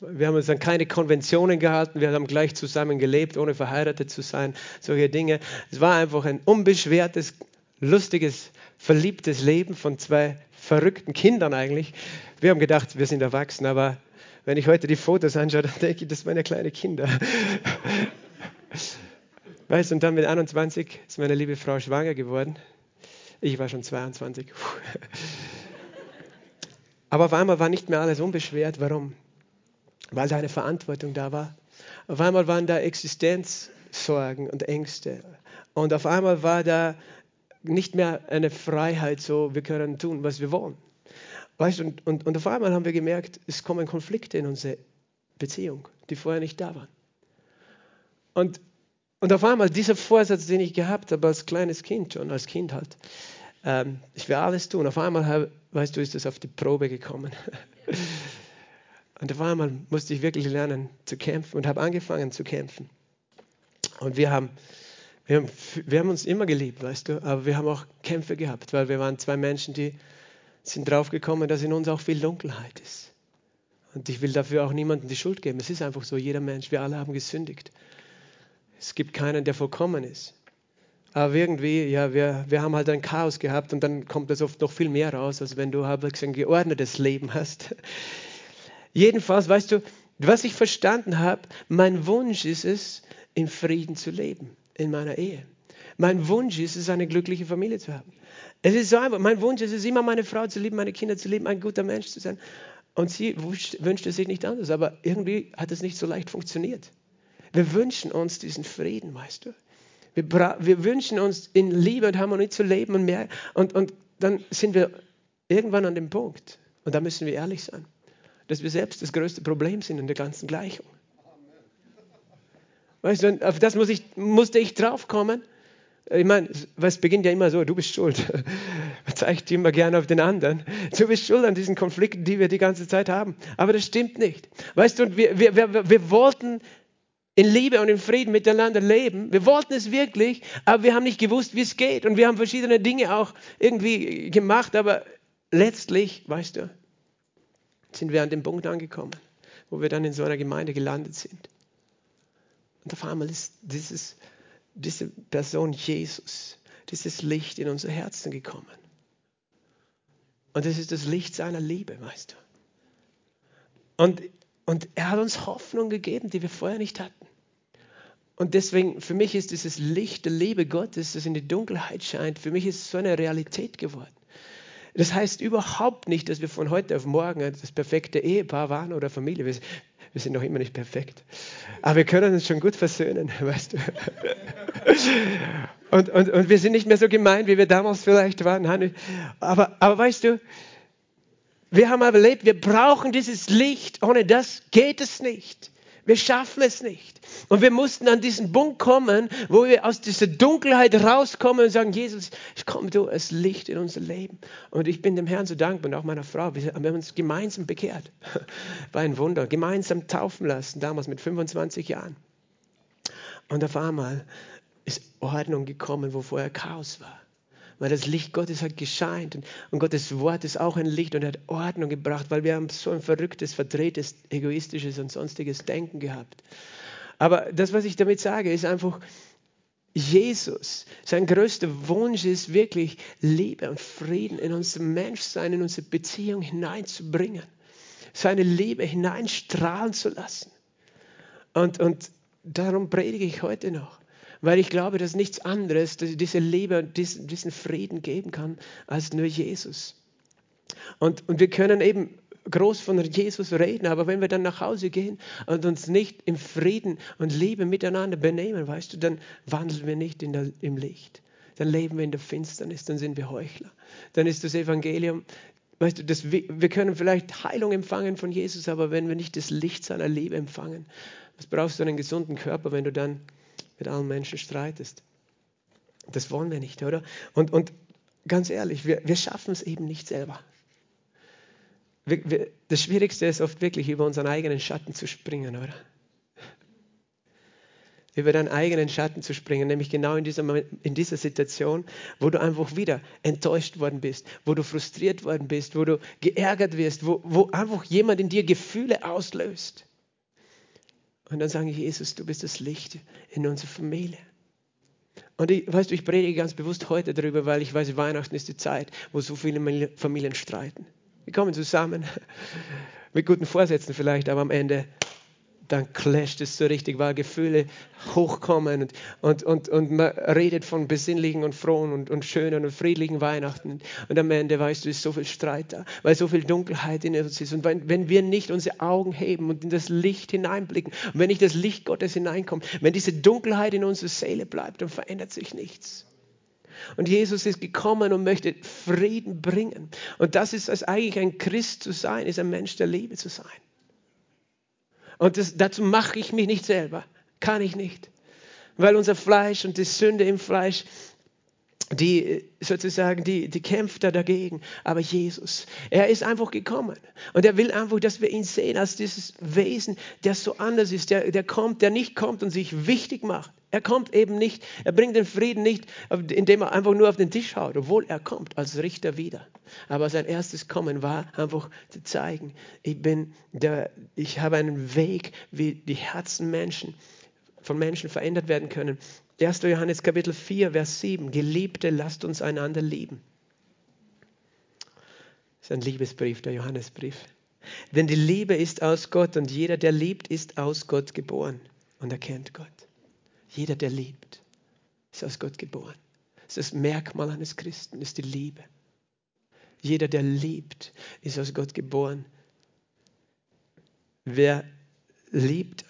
wir haben uns an keine Konventionen gehalten, wir haben gleich zusammen gelebt, ohne verheiratet zu sein, solche Dinge. Es war einfach ein unbeschwertes, lustiges, verliebtes Leben von zwei verrückten Kindern eigentlich. Wir haben gedacht, wir sind erwachsen, aber wenn ich heute die Fotos anschaue, dann denke ich, das waren ja kleine Kinder. Weißt und dann mit 21 ist meine liebe Frau schwanger geworden. Ich war schon 22. Aber auf einmal war nicht mehr alles unbeschwert. Warum? weil da eine Verantwortung da war. Auf einmal waren da Existenzsorgen und Ängste. Und auf einmal war da nicht mehr eine Freiheit, so wir können tun, was wir wollen. Weißt, und, und, und auf einmal haben wir gemerkt, es kommen Konflikte in unsere Beziehung, die vorher nicht da waren. Und, und auf einmal dieser Vorsatz, den ich gehabt habe als kleines Kind, schon als Kind halt, ähm, ich will alles tun. Auf einmal, weißt du, ist das auf die Probe gekommen. Und auf einmal musste ich wirklich lernen zu kämpfen und habe angefangen zu kämpfen. Und wir haben, wir haben, wir haben uns immer geliebt, weißt du, aber wir haben auch Kämpfe gehabt, weil wir waren zwei Menschen, die sind draufgekommen, dass in uns auch viel Dunkelheit ist. Und ich will dafür auch niemandem die Schuld geben. Es ist einfach so, jeder Mensch, wir alle haben gesündigt. Es gibt keinen, der vollkommen ist. Aber irgendwie, ja, wir, wir haben halt ein Chaos gehabt und dann kommt das oft noch viel mehr raus, als wenn du halt ein geordnetes Leben hast. Jedenfalls, weißt du, was ich verstanden habe, mein Wunsch ist es, in Frieden zu leben in meiner Ehe. Mein Wunsch ist es, eine glückliche Familie zu haben. Es ist so einfach. Mein Wunsch ist es, immer meine Frau zu lieben, meine Kinder zu lieben, ein guter Mensch zu sein. Und sie wünscht es sich nicht anders. Aber irgendwie hat es nicht so leicht funktioniert. Wir wünschen uns diesen Frieden, weißt du. Wir, wir wünschen uns, in Liebe und Harmonie zu leben und mehr. Und, und dann sind wir irgendwann an dem Punkt. Und da müssen wir ehrlich sein dass wir selbst das größte Problem sind in der ganzen Gleichung. Weißt du, auf das muss ich, musste ich draufkommen. Ich meine, es beginnt ja immer so, du bist schuld. Man zeigt immer gerne auf den anderen. Du bist schuld an diesen Konflikten, die wir die ganze Zeit haben. Aber das stimmt nicht. Weißt du, wir, wir, wir, wir wollten in Liebe und in Frieden miteinander leben. Wir wollten es wirklich, aber wir haben nicht gewusst, wie es geht. Und wir haben verschiedene Dinge auch irgendwie gemacht, aber letztlich, weißt du, sind wir an dem Punkt angekommen, wo wir dann in so einer Gemeinde gelandet sind. Und auf einmal ist dieses, diese Person Jesus, dieses Licht in unser Herzen gekommen. Und es ist das Licht seiner Liebe, weißt du. Und, und er hat uns Hoffnung gegeben, die wir vorher nicht hatten. Und deswegen, für mich ist dieses Licht der Liebe Gottes, das in die Dunkelheit scheint, für mich ist es so eine Realität geworden. Das heißt überhaupt nicht, dass wir von heute auf morgen das perfekte Ehepaar waren oder Familie. Wir, wir sind noch immer nicht perfekt. Aber wir können uns schon gut versöhnen, weißt du. Und, und, und wir sind nicht mehr so gemein, wie wir damals vielleicht waren. Aber, aber weißt du, wir haben erlebt, wir brauchen dieses Licht. Ohne das geht es nicht. Wir schaffen es nicht. Und wir mussten an diesen Punkt kommen, wo wir aus dieser Dunkelheit rauskommen und sagen, Jesus, komm du als Licht in unser Leben. Und ich bin dem Herrn so dankbar und auch meiner Frau. Wir haben uns gemeinsam bekehrt. War ein Wunder. Gemeinsam taufen lassen, damals mit 25 Jahren. Und auf einmal ist Ordnung gekommen, wo vorher Chaos war weil das Licht Gottes hat gescheint und, und Gottes Wort ist auch ein Licht und hat Ordnung gebracht, weil wir haben so ein verrücktes, verdrehtes, egoistisches und sonstiges Denken gehabt. Aber das, was ich damit sage, ist einfach, Jesus, sein größter Wunsch ist wirklich Liebe und Frieden in unser Menschsein, in unsere Beziehung hineinzubringen, seine Liebe hineinstrahlen zu lassen. Und, und darum predige ich heute noch weil ich glaube, dass nichts anderes diese Liebe und diesen, Frieden geben kann als nur Jesus. Und, und wir können eben groß von Jesus reden, aber wenn wir dann nach Hause gehen und uns nicht im Frieden und Liebe miteinander benehmen, weißt du, dann wandeln wir nicht der, im Licht. Dann leben wir in der Finsternis, dann sind wir Heuchler. Dann ist das Evangelium, weißt du, das, wir können vielleicht Heilung empfangen von Jesus, aber wenn wir nicht das Licht seiner Liebe empfangen, was brauchst du einen gesunden Körper, wenn du dann mit allen Menschen streitest? Das wollen wir nicht, oder? Und, und ganz ehrlich, wir, wir schaffen es eben nicht selber das Schwierigste ist oft wirklich über unseren eigenen Schatten zu springen, oder? Über deinen eigenen Schatten zu springen, nämlich genau in dieser, in dieser Situation, wo du einfach wieder enttäuscht worden bist, wo du frustriert worden bist, wo du geärgert wirst, wo, wo einfach jemand in dir Gefühle auslöst. Und dann sage ich, Jesus, du bist das Licht in unserer Familie. Und ich, weißt du, ich predige ganz bewusst heute darüber, weil ich weiß, Weihnachten ist die Zeit, wo so viele Familien streiten. Wir kommen zusammen mit guten Vorsätzen vielleicht, aber am Ende dann clasht es so richtig, weil Gefühle hochkommen und, und, und, und man redet von besinnlichen und frohen und, und schönen und friedlichen Weihnachten. Und am Ende, weißt du, ist so viel Streit da, weil so viel Dunkelheit in uns ist. Und wenn, wenn wir nicht unsere Augen heben und in das Licht hineinblicken, und wenn nicht das Licht Gottes hineinkommt, wenn diese Dunkelheit in unserer Seele bleibt, dann verändert sich nichts. Und Jesus ist gekommen und möchte Frieden bringen. Und das ist es eigentlich ein Christ zu sein, ist ein Mensch der Liebe zu sein. Und das, dazu mache ich mich nicht selber. Kann ich nicht. Weil unser Fleisch und die Sünde im Fleisch die sozusagen, die, die kämpft da dagegen. Aber Jesus, er ist einfach gekommen. Und er will einfach, dass wir ihn sehen als dieses Wesen, der so anders ist, der, der kommt, der nicht kommt und sich wichtig macht. Er kommt eben nicht, er bringt den Frieden nicht, indem er einfach nur auf den Tisch haut, obwohl er kommt als Richter wieder. Aber sein erstes Kommen war einfach zu zeigen, ich bin der, ich habe einen Weg, wie die Herzen Menschen von Menschen verändert werden können. 1. Johannes Kapitel 4, Vers 7. Geliebte, lasst uns einander lieben. Das ist ein Liebesbrief, der Johannesbrief. Denn die Liebe ist aus Gott und jeder, der liebt, ist aus Gott geboren und erkennt Gott. Jeder, der liebt, ist aus Gott geboren. Das ist das Merkmal eines Christen, ist die Liebe. Jeder, der liebt, ist aus Gott geboren. Wer liebt,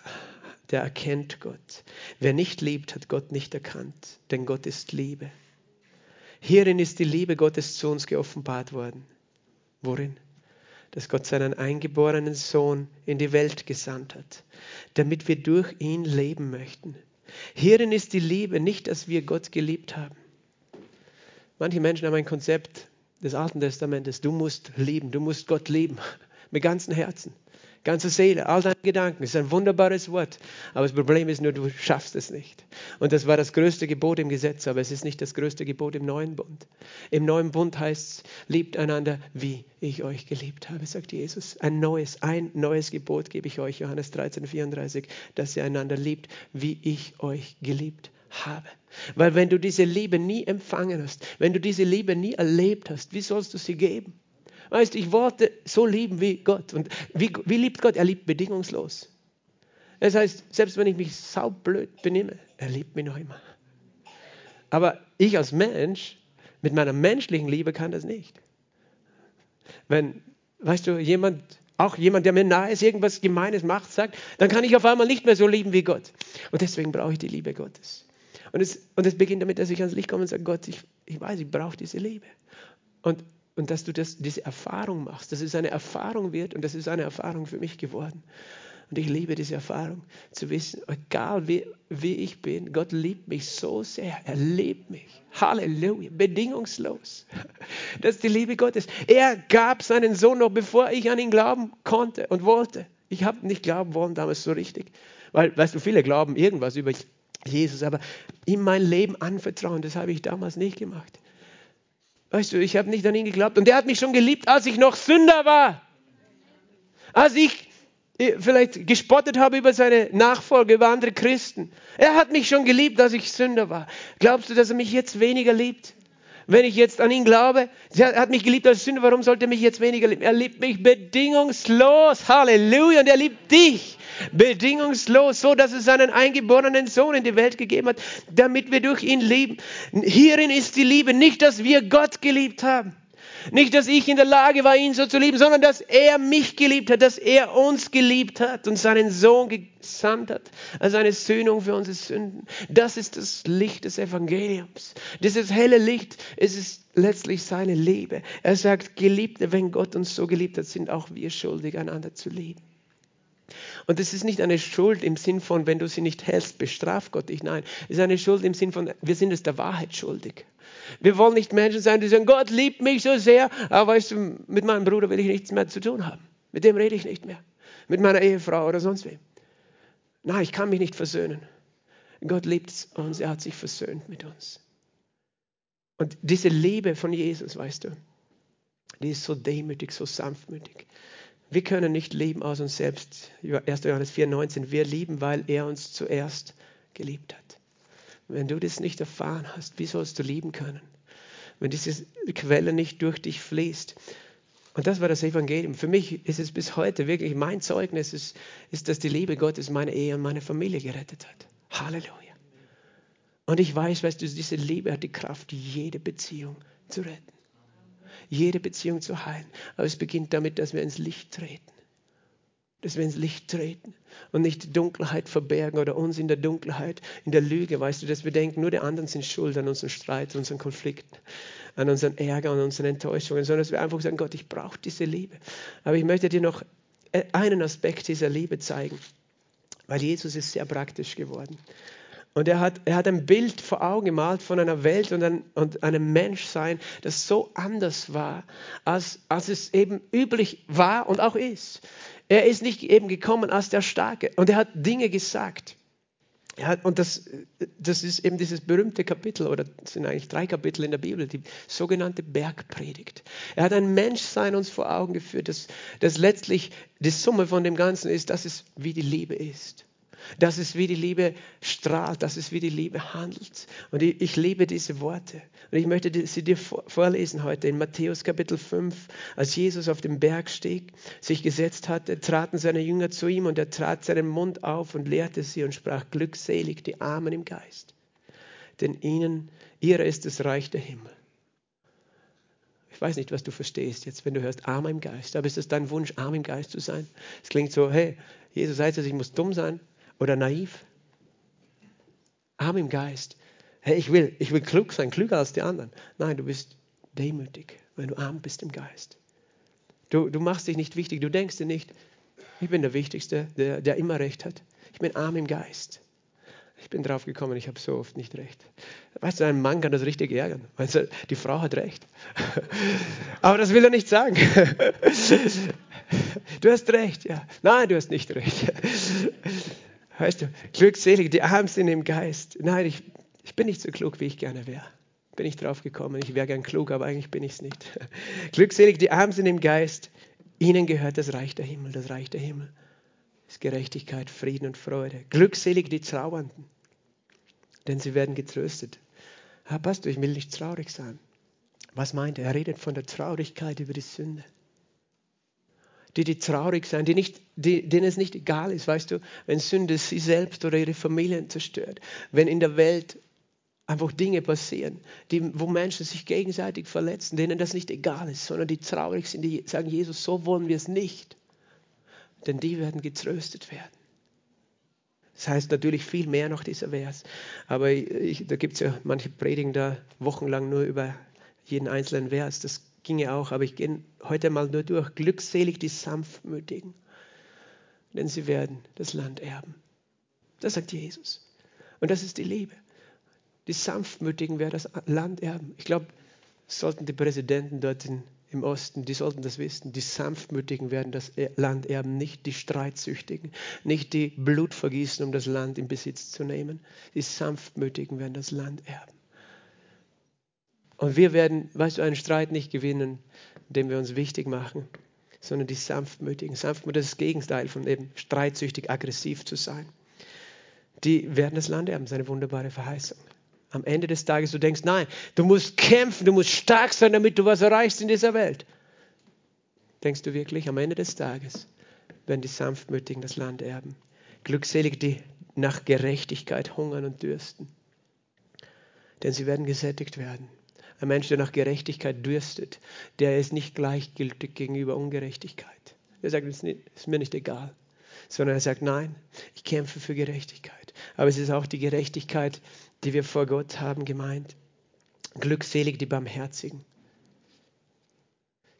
der erkennt Gott. Wer nicht liebt, hat Gott nicht erkannt, denn Gott ist Liebe. Hierin ist die Liebe Gottes zu uns geoffenbart worden. Worin? Dass Gott seinen eingeborenen Sohn in die Welt gesandt hat, damit wir durch ihn leben möchten. Hierin ist die Liebe, nicht, dass wir Gott geliebt haben. Manche Menschen haben ein Konzept des Alten Testamentes, du musst lieben, du musst Gott lieben, mit ganzem Herzen ganze Seele, all deine Gedanken. Das ist ein wunderbares Wort. Aber das Problem ist nur, du schaffst es nicht. Und das war das größte Gebot im Gesetz, aber es ist nicht das größte Gebot im neuen Bund. Im neuen Bund heißt es, liebt einander, wie ich euch geliebt habe, sagt Jesus. Ein neues, ein neues Gebot gebe ich euch, Johannes 13, 34, dass ihr einander liebt, wie ich euch geliebt habe. Weil wenn du diese Liebe nie empfangen hast, wenn du diese Liebe nie erlebt hast, wie sollst du sie geben? Weißt ich wollte so lieben wie Gott. Und wie, wie liebt Gott? Er liebt bedingungslos. Das heißt, selbst wenn ich mich saublöd benehme, er liebt mich noch immer. Aber ich als Mensch, mit meiner menschlichen Liebe kann das nicht. Wenn, weißt du, jemand, auch jemand, der mir nahe ist, irgendwas Gemeines macht, sagt, dann kann ich auf einmal nicht mehr so lieben wie Gott. Und deswegen brauche ich die Liebe Gottes. Und es, und es beginnt damit, dass ich ans Licht komme und sage, Gott, ich, ich weiß, ich brauche diese Liebe. Und und dass du das, diese Erfahrung machst, dass es eine Erfahrung wird und das ist eine Erfahrung für mich geworden. Und ich liebe diese Erfahrung, zu wissen, egal wie, wie ich bin, Gott liebt mich so sehr. Er liebt mich. Halleluja. Bedingungslos. Das ist die Liebe Gottes. Er gab seinen Sohn noch, bevor ich an ihn glauben konnte und wollte. Ich habe nicht glauben wollen damals so richtig. Weil, weißt du, viele glauben irgendwas über Jesus, aber ihm mein Leben anvertrauen, das habe ich damals nicht gemacht. Weißt du, ich habe nicht an ihn geglaubt. Und er hat mich schon geliebt, als ich noch Sünder war. Als ich äh, vielleicht gespottet habe über seine Nachfolge, über andere Christen. Er hat mich schon geliebt, als ich Sünder war. Glaubst du, dass er mich jetzt weniger liebt? Wenn ich jetzt an ihn glaube, er hat mich geliebt als Sünder, warum sollte er mich jetzt weniger lieben? Er liebt mich bedingungslos. Halleluja. Und er liebt dich bedingungslos, so dass es seinen eingeborenen Sohn in die Welt gegeben hat, damit wir durch ihn leben. Hierin ist die Liebe nicht, dass wir Gott geliebt haben, Nicht, dass ich in der Lage war, ihn so zu lieben, sondern dass er mich geliebt hat, dass er uns geliebt hat und seinen Sohn gesandt hat als eine Sühnung für unsere Sünden. Das ist das Licht des Evangeliums. Dieses helle Licht, es ist letztlich seine Liebe. Er sagt, Geliebte, wenn Gott uns so geliebt hat, sind auch wir schuldig, einander zu lieben. Und es ist nicht eine Schuld im Sinn von, wenn du sie nicht hältst, bestraft Gott dich. Nein, es ist eine Schuld im Sinn von, wir sind es der Wahrheit schuldig. Wir wollen nicht Menschen sein, die sagen, Gott liebt mich so sehr, aber weißt du, mit meinem Bruder will ich nichts mehr zu tun haben. Mit dem rede ich nicht mehr. Mit meiner Ehefrau oder sonst wem. Nein, ich kann mich nicht versöhnen. Gott liebt uns, er hat sich versöhnt mit uns. Und diese Liebe von Jesus, weißt du, die ist so demütig, so sanftmütig. Wir können nicht lieben aus uns selbst. 1. Johannes 4,19. Wir lieben, weil er uns zuerst geliebt hat. Wenn du das nicht erfahren hast, wie sollst du lieben können? Wenn diese Quelle nicht durch dich fließt. Und das war das Evangelium. Für mich ist es bis heute wirklich mein Zeugnis, ist, ist, dass die Liebe Gottes meine Ehe und meine Familie gerettet hat. Halleluja. Und ich weiß, weißt du, diese Liebe hat die Kraft, jede Beziehung zu retten. Jede Beziehung zu heilen. Aber es beginnt damit, dass wir ins Licht treten dass wir ins Licht treten und nicht die Dunkelheit verbergen oder uns in der Dunkelheit, in der Lüge, weißt du, dass wir denken, nur die anderen sind schuld an unseren Streit, an unseren Konflikten, an unseren Ärger, an unseren Enttäuschungen, sondern dass wir einfach sagen, Gott, ich brauche diese Liebe. Aber ich möchte dir noch einen Aspekt dieser Liebe zeigen, weil Jesus ist sehr praktisch geworden. Und er hat, er hat ein Bild vor Augen gemalt von einer Welt und, ein, und einem Menschsein, das so anders war, als, als es eben üblich war und auch ist. Er ist nicht eben gekommen als der Starke. Und er hat Dinge gesagt. Hat, und das, das ist eben dieses berühmte Kapitel, oder es sind eigentlich drei Kapitel in der Bibel, die sogenannte Bergpredigt. Er hat ein Menschsein uns vor Augen geführt, das, das letztlich die Summe von dem Ganzen ist, dass es wie die Liebe ist. Das ist wie die Liebe strahlt, das ist wie die Liebe handelt. Und ich, ich liebe diese Worte. Und ich möchte sie dir vorlesen heute in Matthäus Kapitel 5. Als Jesus auf dem Berg stieg, sich gesetzt hatte, traten seine Jünger zu ihm und er trat seinen Mund auf und lehrte sie und sprach, glückselig die Armen im Geist. Denn ihnen, ihrer ist das Reich der Himmel. Ich weiß nicht, was du verstehst jetzt, wenn du hörst, arm im Geist. Aber ist es dein Wunsch, arm im Geist zu sein? Es klingt so, hey, Jesus heißt es, ich muss dumm sein oder naiv. Arm im Geist. Hey, ich will, ich will klug sein, klüger als die anderen. Nein, du bist demütig, wenn du arm bist im Geist. Du, du machst dich nicht wichtig, du denkst dir nicht, ich bin der Wichtigste, der, der immer recht hat. Ich bin arm im Geist. Ich bin drauf gekommen, ich habe so oft nicht recht. Weißt du, ein Mann kann das richtig ärgern. Weißt du, die Frau hat recht. Aber das will er nicht sagen. Du hast recht, ja. Nein, du hast nicht recht. Weißt du, glückselig, die Armen sind im Geist. Nein, ich, ich bin nicht so klug, wie ich gerne wäre. Bin ich drauf gekommen. Ich wäre gern klug, aber eigentlich bin ich es nicht. Glückselig, die Armen sind im Geist. Ihnen gehört das Reich der Himmel. Das Reich der Himmel ist Gerechtigkeit, Frieden und Freude. Glückselig die Trauernden, denn sie werden getröstet. Herr Pastor, ich will nicht traurig sein. Was meint er? Er redet von der Traurigkeit über die Sünde die, die traurig sind, die nicht, die, denen es nicht egal ist, weißt du, wenn Sünde sie selbst oder ihre Familien zerstört, wenn in der Welt einfach Dinge passieren, die, wo Menschen sich gegenseitig verletzen, denen das nicht egal ist, sondern die traurig sind, die sagen, Jesus, so wollen wir es nicht. Denn die werden getröstet werden. Das heißt natürlich viel mehr noch dieser Vers. Aber ich, da gibt es ja manche Predigen da wochenlang nur über jeden einzelnen Vers. Das ginge auch, aber ich gehe heute mal nur durch. Glückselig die Sanftmütigen, denn sie werden das Land erben. Das sagt Jesus. Und das ist die Liebe. Die Sanftmütigen werden das Land erben. Ich glaube, sollten die Präsidenten dort in, im Osten, die sollten das wissen. Die Sanftmütigen werden das Land erben, nicht die Streitsüchtigen, nicht die Blutvergießen, um das Land in Besitz zu nehmen. Die Sanftmütigen werden das Land erben. Und wir werden, weißt du, einen Streit nicht gewinnen, indem wir uns wichtig machen, sondern die sanftmütigen. Sanftmütig ist das Gegenteil von eben streitsüchtig, aggressiv zu sein. Die werden das Land erben, seine wunderbare Verheißung. Am Ende des Tages, du denkst, nein, du musst kämpfen, du musst stark sein, damit du was erreichst in dieser Welt. Denkst du wirklich, am Ende des Tages werden die Sanftmütigen das Land erben? Glückselig, die nach Gerechtigkeit hungern und dürsten, denn sie werden gesättigt werden. Ein Mensch, der nach Gerechtigkeit dürstet, der ist nicht gleichgültig gegenüber Ungerechtigkeit. Er sagt, es ist mir nicht egal, sondern er sagt, nein, ich kämpfe für Gerechtigkeit. Aber es ist auch die Gerechtigkeit, die wir vor Gott haben gemeint. Glückselig die Barmherzigen,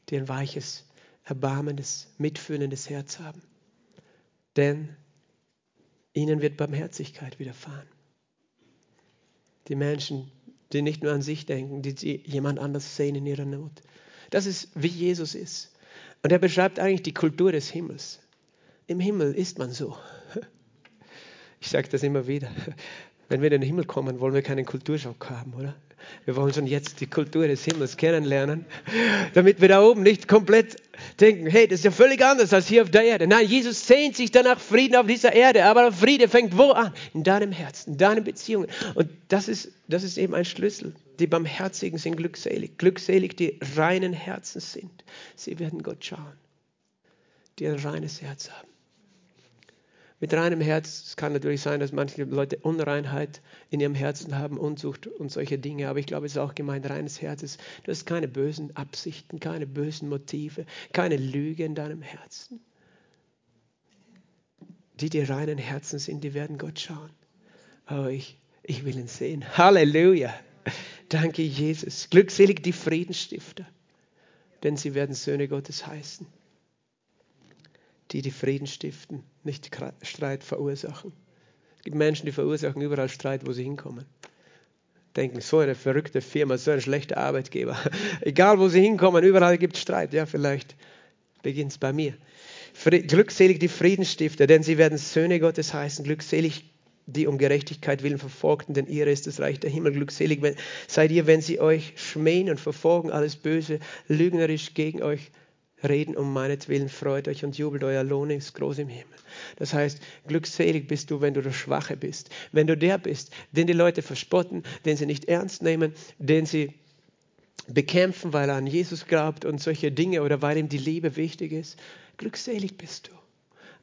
die ein weiches, erbarmendes, mitfühlendes Herz haben. Denn ihnen wird Barmherzigkeit widerfahren. Die Menschen, die nicht nur an sich denken, die jemand anders sehen in ihrer Not. Das ist, wie Jesus ist. Und er beschreibt eigentlich die Kultur des Himmels. Im Himmel ist man so. Ich sage das immer wieder. Wenn wir in den Himmel kommen, wollen wir keinen Kulturschock haben, oder? Wir wollen schon jetzt die Kultur des Himmels kennenlernen, damit wir da oben nicht komplett denken, hey, das ist ja völlig anders als hier auf der Erde. Nein, Jesus sehnt sich danach Frieden auf dieser Erde, aber Friede fängt wo an? In deinem Herzen, in deinen Beziehungen. Und das ist, das ist eben ein Schlüssel. Die Barmherzigen sind glückselig. Glückselig, die reinen Herzens sind. Sie werden Gott schauen, die ein reines Herz haben mit reinem Herz. Es kann natürlich sein, dass manche Leute Unreinheit in ihrem Herzen haben, Unzucht und solche Dinge. Aber ich glaube, es ist auch gemeint, reines Herz. Du hast keine bösen Absichten, keine bösen Motive, keine Lüge in deinem Herzen. Die, die reinen Herzen sind, die werden Gott schauen. Oh, ich, ich will ihn sehen. Halleluja. Danke, Jesus. Glückselig die Friedensstifter, denn sie werden Söhne Gottes heißen die die Frieden stiften, nicht Streit verursachen. Es gibt Menschen, die verursachen überall Streit, wo sie hinkommen. Denken, so eine verrückte Firma, so ein schlechter Arbeitgeber. Egal, wo sie hinkommen, überall gibt es Streit. Ja, vielleicht beginnt es bei mir. Glückselig die Friedensstifter, denn sie werden Söhne Gottes heißen. Glückselig die um Gerechtigkeit willen verfolgten, denn ihr ist das Reich der Himmel. Glückselig seid ihr, wenn sie euch schmähen und verfolgen, alles Böse, lügnerisch gegen euch reden um meinetwillen, freut euch und jubelt, euer Lohn ist groß im Himmel. Das heißt, glückselig bist du, wenn du der Schwache bist. Wenn du der bist, den die Leute verspotten, den sie nicht ernst nehmen, den sie bekämpfen, weil er an Jesus glaubt und solche Dinge oder weil ihm die Liebe wichtig ist. Glückselig bist du.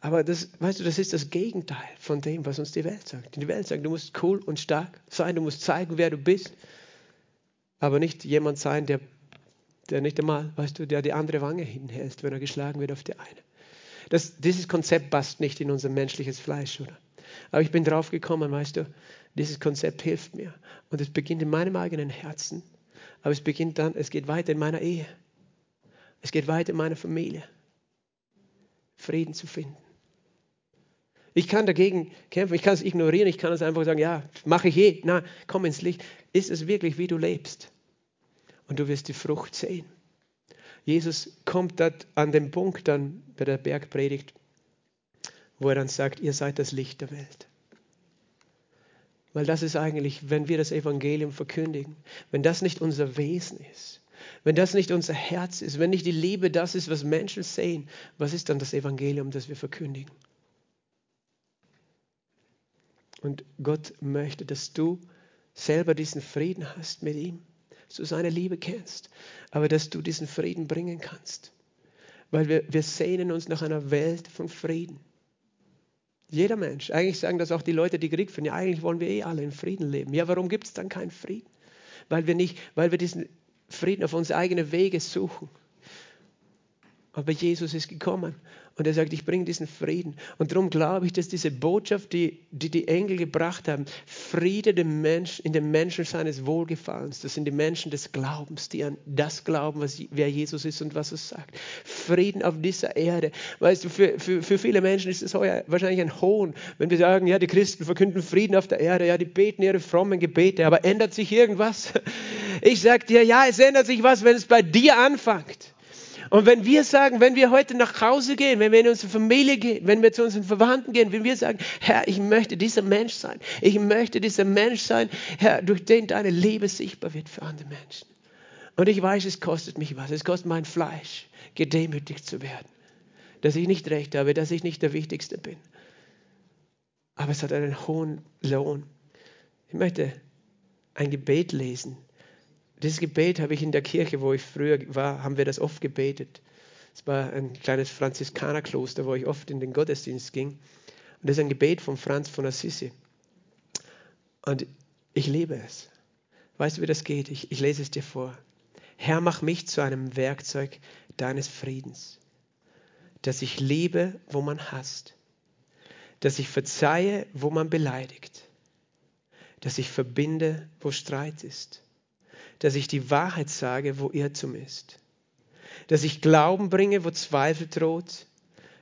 Aber das, weißt du, das ist das Gegenteil von dem, was uns die Welt sagt. Die Welt sagt, du musst cool und stark sein, du musst zeigen, wer du bist, aber nicht jemand sein, der der nicht einmal, weißt du, der die andere Wange hinhält, wenn er geschlagen wird auf die eine. Das, dieses Konzept passt nicht in unser menschliches Fleisch, oder? Aber ich bin drauf gekommen, weißt du, dieses Konzept hilft mir. Und es beginnt in meinem eigenen Herzen, aber es beginnt dann, es geht weiter in meiner Ehe. Es geht weiter in meiner Familie. Frieden zu finden. Ich kann dagegen kämpfen, ich kann es ignorieren, ich kann es einfach sagen, ja, mache ich eh. Na, komm ins Licht. Ist es wirklich, wie du lebst? Und du wirst die Frucht sehen. Jesus kommt dort an den Punkt dann bei der Bergpredigt, wo er dann sagt, ihr seid das Licht der Welt. Weil das ist eigentlich, wenn wir das Evangelium verkündigen, wenn das nicht unser Wesen ist, wenn das nicht unser Herz ist, wenn nicht die Liebe das ist, was Menschen sehen, was ist dann das Evangelium, das wir verkündigen? Und Gott möchte, dass du selber diesen Frieden hast mit ihm dass du seine Liebe kennst, aber dass du diesen Frieden bringen kannst. Weil wir, wir sehnen uns nach einer Welt von Frieden. Jeder Mensch. Eigentlich sagen das auch die Leute, die Krieg führen. Ja, eigentlich wollen wir eh alle in Frieden leben. Ja, warum gibt es dann keinen Frieden? Weil wir nicht, weil wir diesen Frieden auf unsere eigenen Wege suchen. Aber Jesus ist gekommen und er sagt, ich bringe diesen Frieden. Und darum glaube ich, dass diese Botschaft, die, die die Engel gebracht haben, Friede dem Mensch, in den Menschen seines Wohlgefallens, das sind die Menschen des Glaubens, die an das glauben, was, wer Jesus ist und was er sagt. Frieden auf dieser Erde. Weißt du, für, für, für viele Menschen ist es wahrscheinlich ein Hohn, wenn wir sagen, ja, die Christen verkünden Frieden auf der Erde, ja, die beten ihre frommen Gebete, aber ändert sich irgendwas? Ich sage dir, ja, es ändert sich was, wenn es bei dir anfängt. Und wenn wir sagen, wenn wir heute nach Hause gehen, wenn wir in unsere Familie gehen, wenn wir zu unseren Verwandten gehen, wenn wir sagen, Herr, ich möchte dieser Mensch sein, ich möchte dieser Mensch sein, Herr, durch den deine Liebe sichtbar wird für andere Menschen. Und ich weiß, es kostet mich was, es kostet mein Fleisch, gedemütigt zu werden, dass ich nicht recht habe, dass ich nicht der Wichtigste bin. Aber es hat einen hohen Lohn. Ich möchte ein Gebet lesen, dieses Gebet habe ich in der Kirche, wo ich früher war, haben wir das oft gebetet. Es war ein kleines Franziskanerkloster, wo ich oft in den Gottesdienst ging. Und das ist ein Gebet von Franz von Assisi. Und ich liebe es. Weißt du, wie das geht? Ich, ich lese es dir vor. Herr, mach mich zu einem Werkzeug deines Friedens, dass ich liebe, wo man hasst, dass ich verzeihe, wo man beleidigt, dass ich verbinde, wo Streit ist, dass ich die Wahrheit sage, wo Irrtum ist, dass ich Glauben bringe, wo Zweifel droht,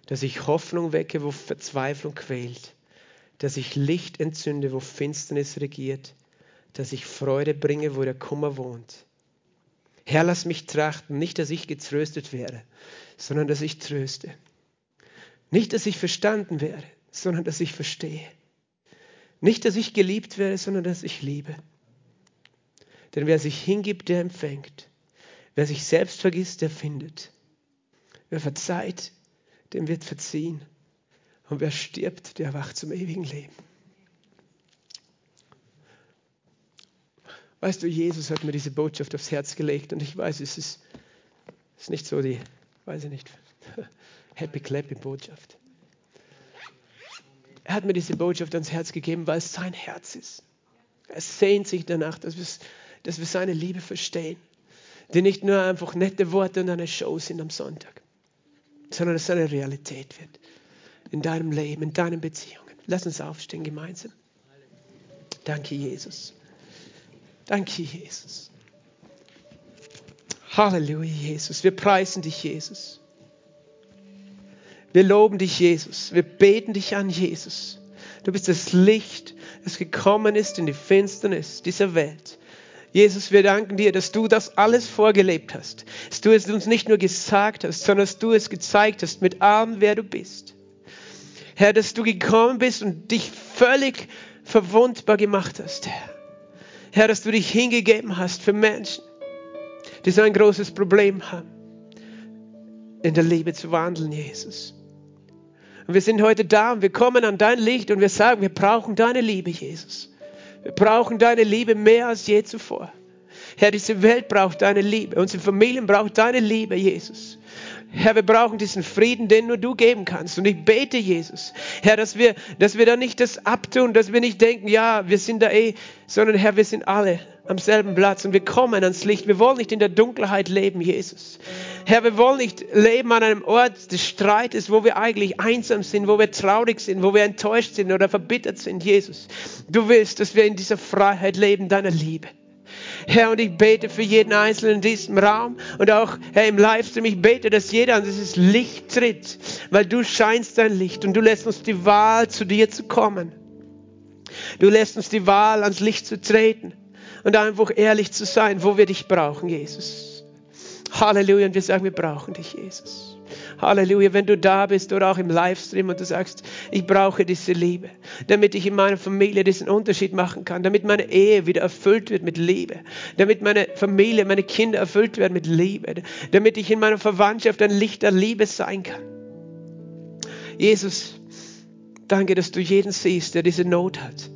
dass ich Hoffnung wecke, wo Verzweiflung quält, dass ich Licht entzünde, wo Finsternis regiert, dass ich Freude bringe, wo der Kummer wohnt. Herr, lass mich trachten, nicht, dass ich getröstet wäre, sondern dass ich tröste. Nicht, dass ich verstanden wäre, sondern dass ich verstehe. Nicht, dass ich geliebt werde, sondern dass ich liebe. Denn wer sich hingibt, der empfängt. Wer sich selbst vergisst, der findet. Wer verzeiht, dem wird verziehen. Und wer stirbt, der wacht zum ewigen Leben. Weißt du, Jesus hat mir diese Botschaft aufs Herz gelegt und ich weiß, es ist, ist nicht so die, weiß ich nicht, happy clappy Botschaft. Er hat mir diese Botschaft ans Herz gegeben, weil es sein Herz ist. Er sehnt sich danach, dass wir, dass wir seine Liebe verstehen. Die nicht nur einfach nette Worte und eine Show sind am Sonntag, sondern dass es eine Realität wird in deinem Leben, in deinen Beziehungen. Lass uns aufstehen gemeinsam. Danke, Jesus. Danke, Jesus. Halleluja, Jesus. Wir preisen dich, Jesus. Wir loben dich, Jesus. Wir beten dich an, Jesus. Du bist das Licht, das gekommen ist in die Finsternis dieser Welt. Jesus, wir danken dir, dass du das alles vorgelebt hast. Dass du es uns nicht nur gesagt hast, sondern dass du es gezeigt hast mit allem, wer du bist. Herr, dass du gekommen bist und dich völlig verwundbar gemacht hast, Herr. Herr, dass du dich hingegeben hast für Menschen, die so ein großes Problem haben, in der Liebe zu wandeln, Jesus. Und wir sind heute da und wir kommen an dein Licht und wir sagen, wir brauchen deine Liebe, Jesus. Wir brauchen deine Liebe mehr als je zuvor. Herr, diese Welt braucht deine Liebe. Unsere Familien braucht deine Liebe, Jesus. Herr, wir brauchen diesen Frieden, den nur du geben kannst. Und ich bete, Jesus, Herr, dass wir, dass wir da nicht das abtun, dass wir nicht denken, ja, wir sind da eh, sondern Herr, wir sind alle am selben Platz und wir kommen ans Licht. Wir wollen nicht in der Dunkelheit leben, Jesus. Herr, wir wollen nicht leben an einem Ort des Streites, wo wir eigentlich einsam sind, wo wir traurig sind, wo wir enttäuscht sind oder verbittert sind, Jesus. Du willst, dass wir in dieser Freiheit leben, deiner Liebe. Herr, und ich bete für jeden Einzelnen in diesem Raum und auch, Herr, im Livestream. Ich bete, dass jeder an dieses Licht tritt, weil du scheinst dein Licht und du lässt uns die Wahl, zu dir zu kommen. Du lässt uns die Wahl, ans Licht zu treten und einfach ehrlich zu sein, wo wir dich brauchen, Jesus. Halleluja. Und wir sagen, wir brauchen dich, Jesus. Halleluja, wenn du da bist oder auch im Livestream und du sagst, ich brauche diese Liebe, damit ich in meiner Familie diesen Unterschied machen kann, damit meine Ehe wieder erfüllt wird mit Liebe, damit meine Familie, meine Kinder erfüllt werden mit Liebe, damit ich in meiner Verwandtschaft ein Licht der Liebe sein kann. Jesus, danke, dass du jeden siehst, der diese Not hat.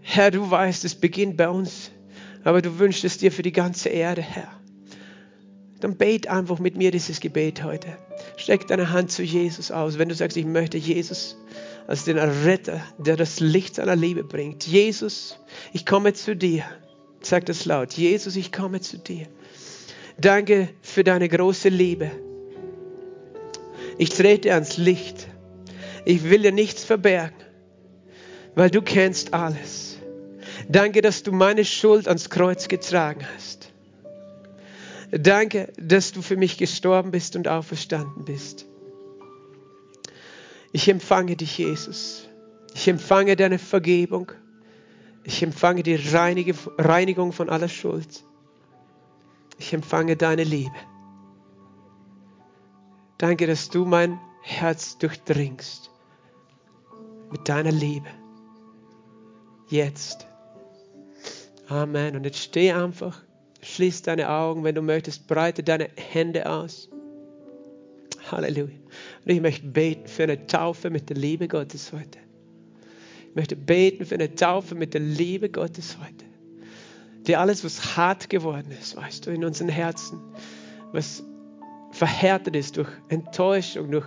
Herr, du weißt, es beginnt bei uns, aber du wünschst es dir für die ganze Erde, Herr dann bet einfach mit mir dieses Gebet heute. Streck deine Hand zu Jesus aus, wenn du sagst, ich möchte Jesus als den Retter, der das Licht seiner Liebe bringt. Jesus, ich komme zu dir. Sag das laut. Jesus, ich komme zu dir. Danke für deine große Liebe. Ich trete ans Licht. Ich will dir nichts verbergen, weil du kennst alles. Danke, dass du meine Schuld ans Kreuz getragen hast. Danke, dass du für mich gestorben bist und auferstanden bist. Ich empfange dich, Jesus. Ich empfange deine Vergebung. Ich empfange die Reinigung von aller Schuld. Ich empfange deine Liebe. Danke, dass du mein Herz durchdringst mit deiner Liebe. Jetzt. Amen. Und jetzt steh einfach. Schließ deine Augen, wenn du möchtest, breite deine Hände aus. Halleluja. Und ich möchte beten für eine Taufe mit der Liebe Gottes heute. Ich möchte beten für eine Taufe mit der Liebe Gottes heute. Die alles, was hart geworden ist, weißt du, in unseren Herzen, was verhärtet ist durch Enttäuschung, durch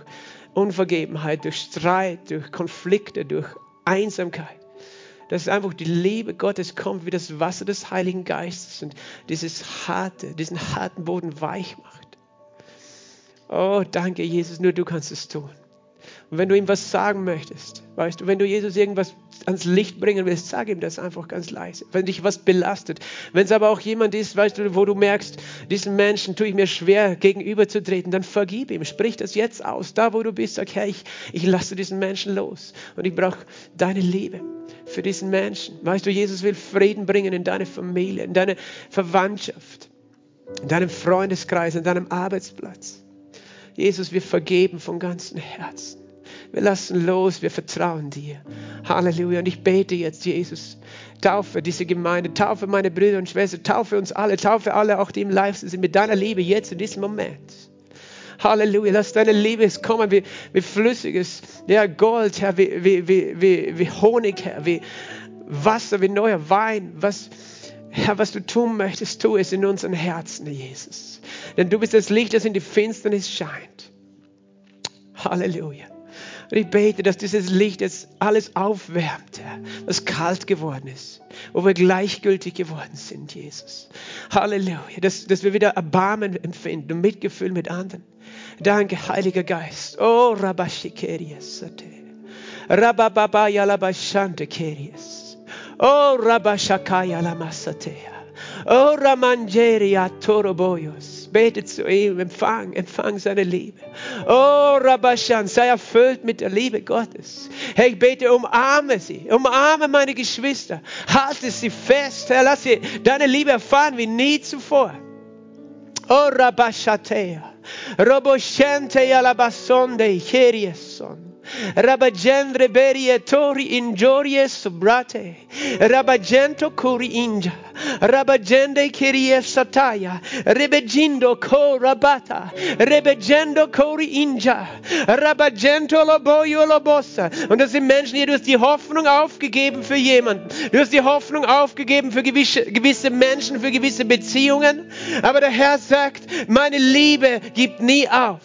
Unvergebenheit, durch Streit, durch Konflikte, durch Einsamkeit, dass einfach die Liebe Gottes kommt wie das Wasser des Heiligen Geistes und dieses harte, diesen harten Boden weich macht. Oh, danke, Jesus, nur du kannst es tun. Und wenn du ihm was sagen möchtest, weißt du, wenn du Jesus irgendwas ans Licht bringen willst, sag ihm das einfach ganz leise. Wenn dich was belastet, wenn es aber auch jemand ist, weißt du, wo du merkst, diesen Menschen tue ich mir schwer gegenüberzutreten, dann vergib ihm, sprich das jetzt aus. Da, wo du bist, sag, Herr, ich, ich lasse diesen Menschen los und ich brauche deine Liebe für diesen Menschen. Weißt du, Jesus will Frieden bringen in deine Familie, in deine Verwandtschaft, in deinem Freundeskreis, in deinem Arbeitsplatz. Jesus, wir vergeben von ganzem Herzen. Wir lassen los, wir vertrauen dir. Halleluja. Und ich bete jetzt, Jesus, taufe diese Gemeinde, taufe meine Brüder und Schwestern, taufe uns alle, taufe alle, auch die im Live sind, mit deiner Liebe jetzt in diesem Moment. Halleluja, lass deine Liebe kommen wie, wie flüssiges ja, Gold, Herr, wie, wie, wie, wie Honig, Herr, wie Wasser, wie neuer Wein. Was, Herr, was du tun möchtest, tu es in unseren Herzen, Jesus. Denn du bist das Licht, das in die Finsternis scheint. Halleluja. Und ich bete, dass dieses Licht jetzt alles aufwärmt, was kalt geworden ist, wo wir gleichgültig geworden sind, Jesus. Halleluja. Dass, dass wir wieder Erbarmen empfinden und Mitgefühl mit anderen. Danke, Heiliger Geist. Oh, Rabashikerias. Rabababa Yalabashante Kerias. Oh, Rabashakaya Lamasatea. Oh, Ramangeria Toroboyos betet zu ihm, empfang, empfang seine Liebe. Oh, Rabashan, sei erfüllt mit der Liebe Gottes. Herr, ich bete, umarme sie, umarme meine Geschwister, halte sie fest, Herr, lass sie deine Liebe erfahren wie nie zuvor. Oh, Rabashatea, Roboshente Yalabasonde, Cherieson. Rabagendre berie tori injorie sobrate. Rabagento curi inja. Rabagende kirie sataya. Rebegindo ko rabata. Rebegendo cori inja. Rabagento loboyo lobossa. Und das sind Menschen, hier, du hast die Hoffnung aufgegeben für jemanden. Du hast die Hoffnung aufgegeben für gewisse, gewisse Menschen, für gewisse Beziehungen. Aber der Herr sagt, meine Liebe gibt nie auf.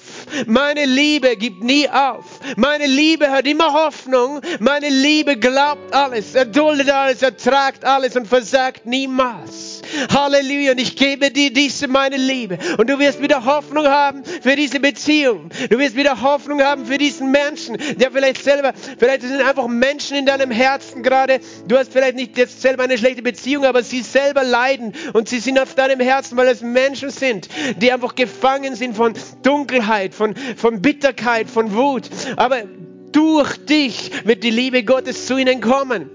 Meine Liebe gibt nie auf. Meine Liebe hat immer Hoffnung. Meine Liebe glaubt alles, erduldet alles, ertragt alles und versagt niemals. Halleluja. Und ich gebe dir diese meine Liebe. Und du wirst wieder Hoffnung haben für diese Beziehung. Du wirst wieder Hoffnung haben für diesen Menschen, der vielleicht selber, vielleicht sind einfach Menschen in deinem Herzen gerade. Du hast vielleicht nicht jetzt selber eine schlechte Beziehung, aber sie selber leiden und sie sind auf deinem Herzen, weil es Menschen sind, die einfach gefangen sind von Dunkelheit, von, von Bitterkeit, von Wut. Aber durch dich wird die Liebe Gottes zu ihnen kommen.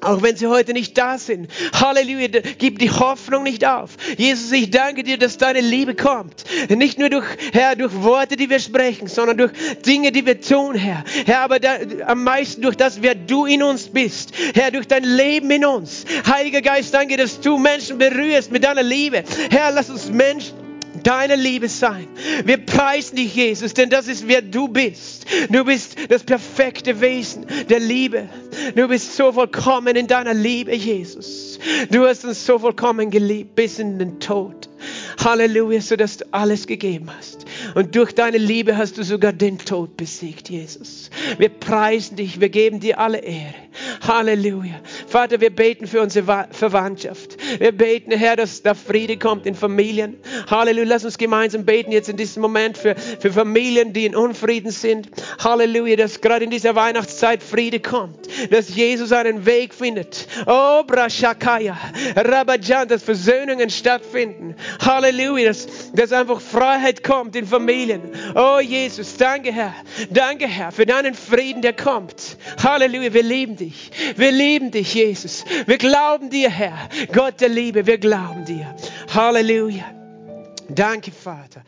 Auch wenn sie heute nicht da sind. Halleluja, gib die Hoffnung nicht auf. Jesus, ich danke dir, dass deine Liebe kommt. Nicht nur durch, Herr, durch Worte, die wir sprechen, sondern durch Dinge, die wir tun, Herr. Herr, aber da, am meisten durch das, wer du in uns bist. Herr, durch dein Leben in uns. Heiliger Geist, danke, dass du Menschen berührst mit deiner Liebe. Herr, lass uns Menschen deine Liebe sein. Wir preisen dich, Jesus, denn das ist, wer du bist. Du bist das perfekte Wesen der Liebe. Du bist so vollkommen in deiner Liebe, Jesus. Du hast uns so vollkommen geliebt bis in den Tod. Halleluja, so dass du alles gegeben hast. Und durch deine Liebe hast du sogar den Tod besiegt, Jesus. Wir preisen dich, wir geben dir alle Ehre. Halleluja. Vater, wir beten für unsere Verwandtschaft. Wir beten, Herr, dass da Friede kommt in Familien. Halleluja. Lass uns gemeinsam beten jetzt in diesem Moment für, für Familien, die in Unfrieden sind. Halleluja, dass gerade in dieser Weihnachtszeit Friede kommt. Dass Jesus einen Weg findet. Oh, Brashakaya. Rabajan, dass Versöhnungen stattfinden. Halleluja, dass, dass einfach Freiheit kommt in Familien. Oh, Jesus, danke, Herr. Danke, Herr, für deinen Frieden, der kommt. Halleluja, wir lieben dich. Wir lieben dich, Jesus. Wir glauben dir, Herr. Gott der Liebe, wir glauben dir. Halleluja. Danke, Vater.